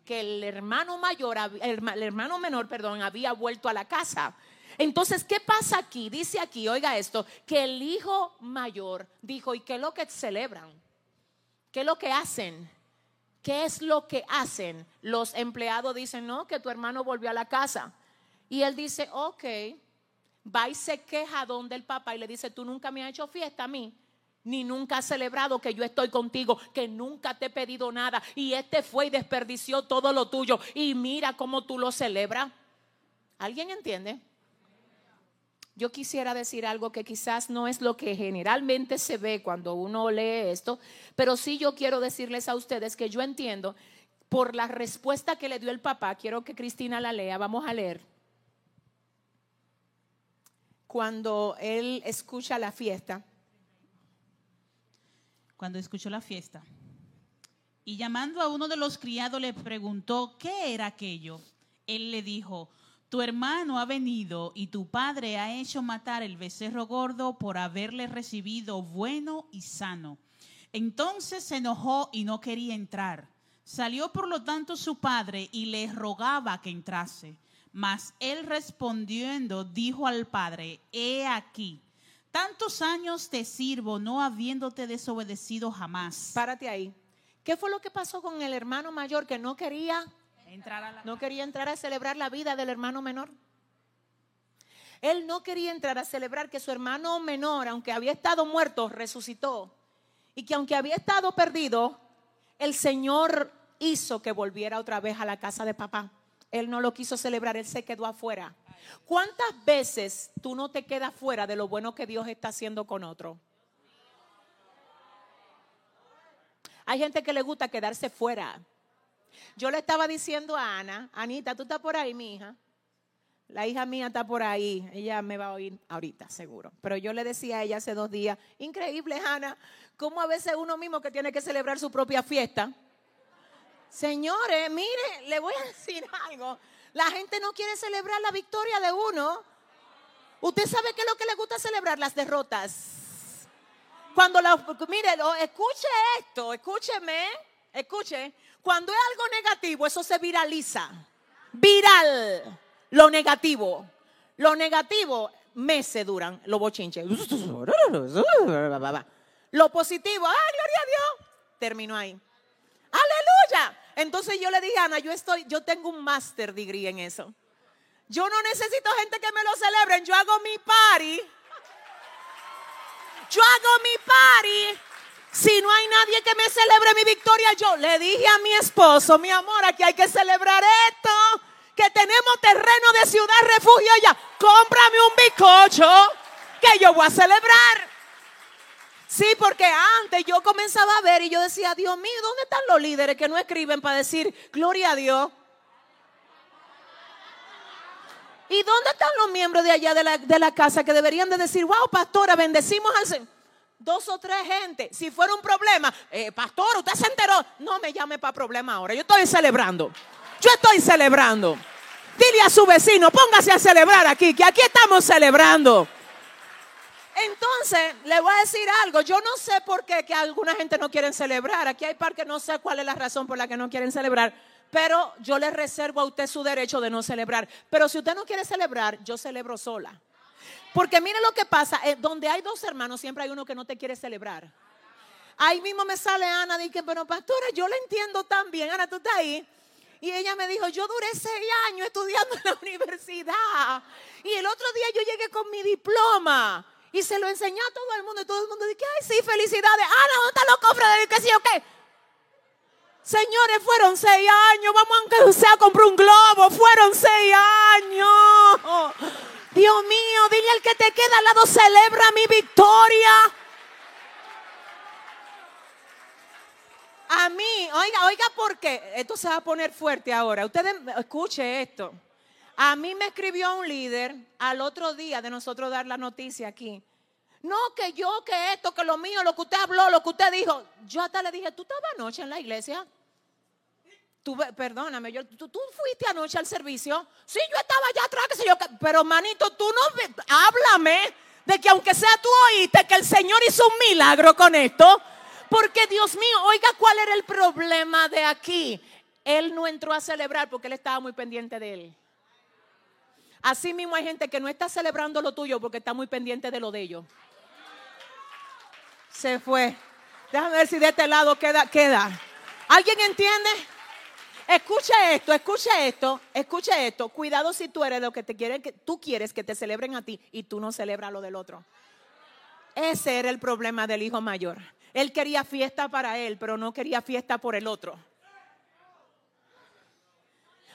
que el hermano mayor, el hermano menor, perdón, había vuelto a la casa. Entonces, ¿qué pasa aquí? Dice aquí, oiga esto, que el hijo mayor dijo, ¿y qué es lo que celebran? ¿Qué es lo que hacen? ¿Qué es lo que hacen? Los empleados dicen, no, que tu hermano volvió a la casa. Y él dice, ok, va y se queja donde el papá y le dice, tú nunca me has hecho fiesta a mí, ni nunca has celebrado que yo estoy contigo, que nunca te he pedido nada y este fue y desperdició todo lo tuyo y mira cómo tú lo celebras. ¿Alguien entiende? Yo quisiera decir algo que quizás no es lo que generalmente se ve cuando uno lee esto, pero sí yo quiero decirles a ustedes que yo entiendo por la respuesta que le dio el papá, quiero que Cristina la lea, vamos a leer cuando él escucha la fiesta. Cuando escuchó la fiesta. Y llamando a uno de los criados le preguntó, ¿qué era aquello? Él le dijo, tu hermano ha venido y tu padre ha hecho matar el becerro gordo por haberle recibido bueno y sano. Entonces se enojó y no quería entrar. Salió por lo tanto su padre y le rogaba que entrase. Mas él respondiendo dijo al padre, he aquí, tantos años te sirvo no habiéndote desobedecido jamás. Párate ahí. ¿Qué fue lo que pasó con el hermano mayor que no quería entrar a no quería entrar a celebrar la vida del hermano menor? Él no quería entrar a celebrar que su hermano menor, aunque había estado muerto, resucitó. Y que aunque había estado perdido, el Señor hizo que volviera otra vez a la casa de papá. Él no lo quiso celebrar, él se quedó afuera. ¿Cuántas veces tú no te quedas fuera de lo bueno que Dios está haciendo con otro? Hay gente que le gusta quedarse fuera. Yo le estaba diciendo a Ana, Anita, tú estás por ahí, mi hija. La hija mía está por ahí, ella me va a oír ahorita, seguro. Pero yo le decía a ella hace dos días, increíble, Ana, cómo a veces uno mismo que tiene que celebrar su propia fiesta, Señores, mire, le voy a decir algo. La gente no quiere celebrar la victoria de uno. Usted sabe qué es lo que le gusta celebrar las derrotas. Cuando la, mire, escuche esto, escúcheme, escuche. Cuando es algo negativo, eso se viraliza. Viral. Lo negativo. Lo negativo, meses duran los bochinches. Lo positivo, ¡ay, gloria a Dios! Terminó ahí. ¡Aleluya! Entonces yo le dije, Ana, yo estoy, yo tengo un master degree en eso. Yo no necesito gente que me lo celebren. Yo hago mi party. Yo hago mi party. Si no hay nadie que me celebre mi victoria, yo le dije a mi esposo, mi amor, aquí hay que celebrar esto. Que tenemos terreno de ciudad refugio ya. Cómprame un bizcocho que yo voy a celebrar. Sí, porque antes yo comenzaba a ver y yo decía, Dios mío, ¿dónde están los líderes que no escriben para decir, gloria a Dios? ¿Y dónde están los miembros de allá de la, de la casa que deberían de decir, wow, pastora, bendecimos al? Dos o tres gente. Si fuera un problema, eh, pastor, usted se enteró. No me llame para problema ahora. Yo estoy celebrando. Yo estoy celebrando. Dile a su vecino, póngase a celebrar aquí, que aquí estamos celebrando. Entonces, le voy a decir algo. Yo no sé por qué que alguna gente no quiere celebrar. Aquí hay par que no sé cuál es la razón por la que no quieren celebrar. Pero yo le reservo a usted su derecho de no celebrar. Pero si usted no quiere celebrar, yo celebro sola. Porque mire lo que pasa, eh, donde hay dos hermanos siempre hay uno que no te quiere celebrar. Ahí mismo me sale Ana, dice, pero pastora, yo le entiendo tan bien. Ana, tú estás ahí. Y ella me dijo, yo duré seis años estudiando en la universidad. Y el otro día yo llegué con mi diploma. Y se lo enseñé a todo el mundo. Y todo el mundo dice, ay, sí, felicidades. Ana, ¿dónde están los cofres de qué sé yo qué? Señores, fueron seis años. Vamos aunque sea a comprar un globo. Fueron seis años. Dios mío, dile al que te queda al lado, celebra mi victoria. A mí, oiga, oiga, ¿por qué? Esto se va a poner fuerte ahora. Ustedes, escuche esto. A mí me escribió un líder al otro día de nosotros dar la noticia aquí. No, que yo, que esto, que lo mío, lo que usted habló, lo que usted dijo. Yo hasta le dije, ¿tú estabas anoche en la iglesia? perdóname, yo, ¿tú, fuiste anoche al servicio. Sí, yo estaba allá atrás, yo. Pero manito, tú no, háblame de que aunque sea tú oíste que el Señor hizo un milagro con esto. Porque Dios mío, oiga, ¿cuál era el problema de aquí? Él no entró a celebrar porque él estaba muy pendiente de él. Así mismo hay gente que no está celebrando lo tuyo porque está muy pendiente de lo de ellos. Se fue. Déjame ver si de este lado queda, queda. ¿Alguien entiende? Escucha esto, escucha esto, escucha esto. Cuidado si tú eres lo que te quieren, que tú quieres que te celebren a ti y tú no celebras lo del otro. Ese era el problema del hijo mayor. Él quería fiesta para él, pero no quería fiesta por el otro.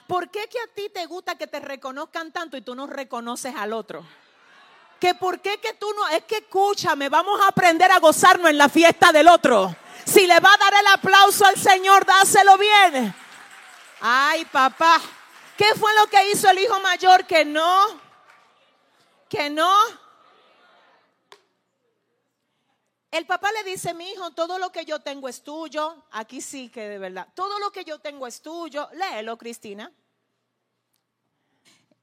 ¿Por qué que a ti te gusta que te reconozcan tanto y tú no reconoces al otro? Que por qué que tú no, es que escúchame, vamos a aprender a gozarnos en la fiesta del otro. Si le va a dar el aplauso al Señor, dáselo bien. Ay, papá, ¿qué fue lo que hizo el hijo mayor que no? Que no. El papá le dice, mi hijo, todo lo que yo tengo es tuyo. Aquí sí que de verdad. Todo lo que yo tengo es tuyo. Léelo, Cristina.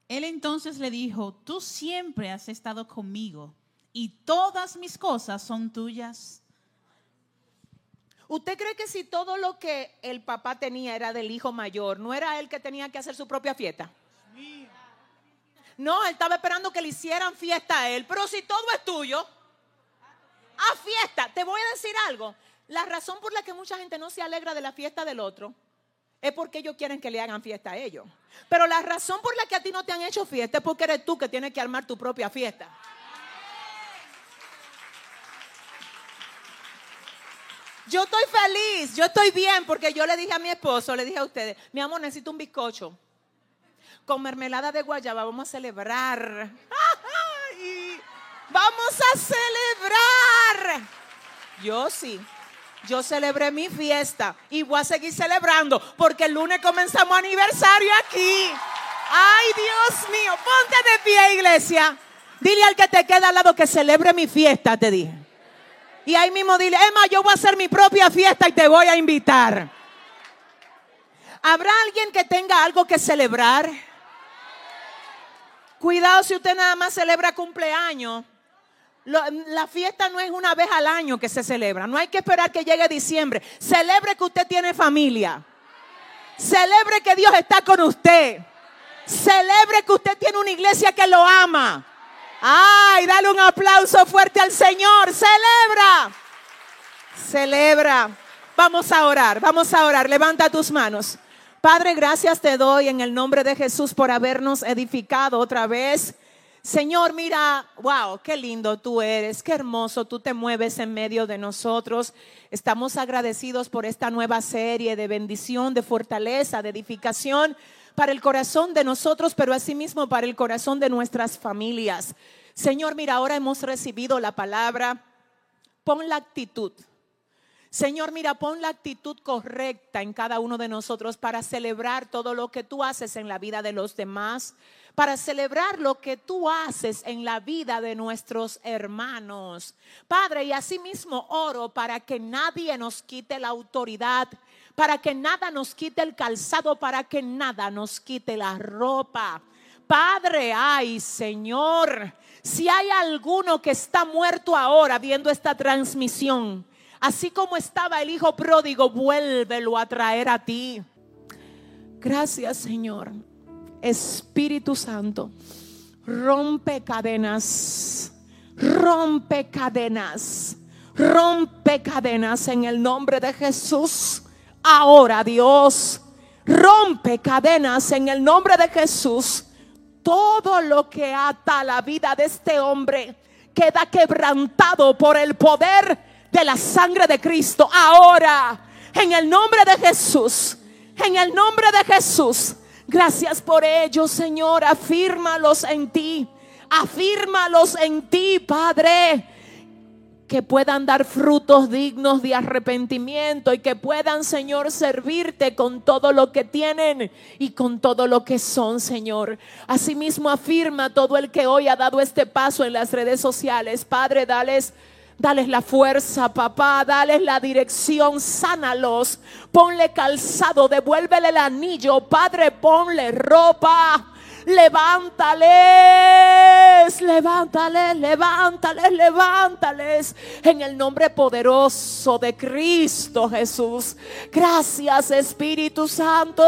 Él entonces le dijo, tú siempre has estado conmigo y todas mis cosas son tuyas. ¿Usted cree que si todo lo que el papá tenía era del hijo mayor, no era él que tenía que hacer su propia fiesta? No, él estaba esperando que le hicieran fiesta a él, pero si todo es tuyo, a fiesta. Te voy a decir algo. La razón por la que mucha gente no se alegra de la fiesta del otro es porque ellos quieren que le hagan fiesta a ellos. Pero la razón por la que a ti no te han hecho fiesta es porque eres tú que tienes que armar tu propia fiesta. Yo estoy feliz, yo estoy bien porque yo le dije a mi esposo, le dije a ustedes, mi amor, necesito un bizcocho con mermelada de guayaba, vamos a celebrar. Vamos a celebrar. Yo sí. Yo celebré mi fiesta y voy a seguir celebrando porque el lunes comenzamos aniversario aquí. Ay, Dios mío, ponte de pie, iglesia. Dile al que te queda al lado que celebre mi fiesta, te dije. Y ahí mismo dile, Emma, yo voy a hacer mi propia fiesta y te voy a invitar. ¿Habrá alguien que tenga algo que celebrar? Cuidado si usted nada más celebra cumpleaños. La fiesta no es una vez al año que se celebra. No hay que esperar que llegue diciembre. Celebre que usted tiene familia. Celebre que Dios está con usted. Celebre que usted tiene una iglesia que lo ama. Ay, dale un aplauso fuerte al Señor. Celebra. Celebra. Vamos a orar, vamos a orar. Levanta tus manos. Padre, gracias te doy en el nombre de Jesús por habernos edificado otra vez. Señor, mira, wow, qué lindo tú eres, qué hermoso tú te mueves en medio de nosotros. Estamos agradecidos por esta nueva serie de bendición, de fortaleza, de edificación para el corazón de nosotros, pero asimismo para el corazón de nuestras familias. Señor, mira, ahora hemos recibido la palabra. Pon la actitud. Señor, mira, pon la actitud correcta en cada uno de nosotros para celebrar todo lo que tú haces en la vida de los demás para celebrar lo que tú haces en la vida de nuestros hermanos. Padre, y asimismo oro para que nadie nos quite la autoridad, para que nada nos quite el calzado, para que nada nos quite la ropa. Padre, ay Señor, si hay alguno que está muerto ahora viendo esta transmisión, así como estaba el hijo pródigo, vuélvelo a traer a ti. Gracias Señor. Espíritu Santo, rompe cadenas, rompe cadenas, rompe cadenas en el nombre de Jesús. Ahora Dios, rompe cadenas en el nombre de Jesús. Todo lo que ata la vida de este hombre queda quebrantado por el poder de la sangre de Cristo. Ahora, en el nombre de Jesús, en el nombre de Jesús Gracias por ello, Señor. Afírmalos en ti. Afírmalos en ti, Padre. Que puedan dar frutos dignos de arrepentimiento y que puedan, Señor, servirte con todo lo que tienen y con todo lo que son, Señor. Asimismo, afirma todo el que hoy ha dado este paso en las redes sociales. Padre, dales Dales la fuerza, papá. Dales la dirección. Sánalos. Ponle calzado. Devuélvele el anillo. Padre, ponle ropa. Levántales, levántales, levántales, levántales en el nombre poderoso de Cristo Jesús. Gracias Espíritu Santo.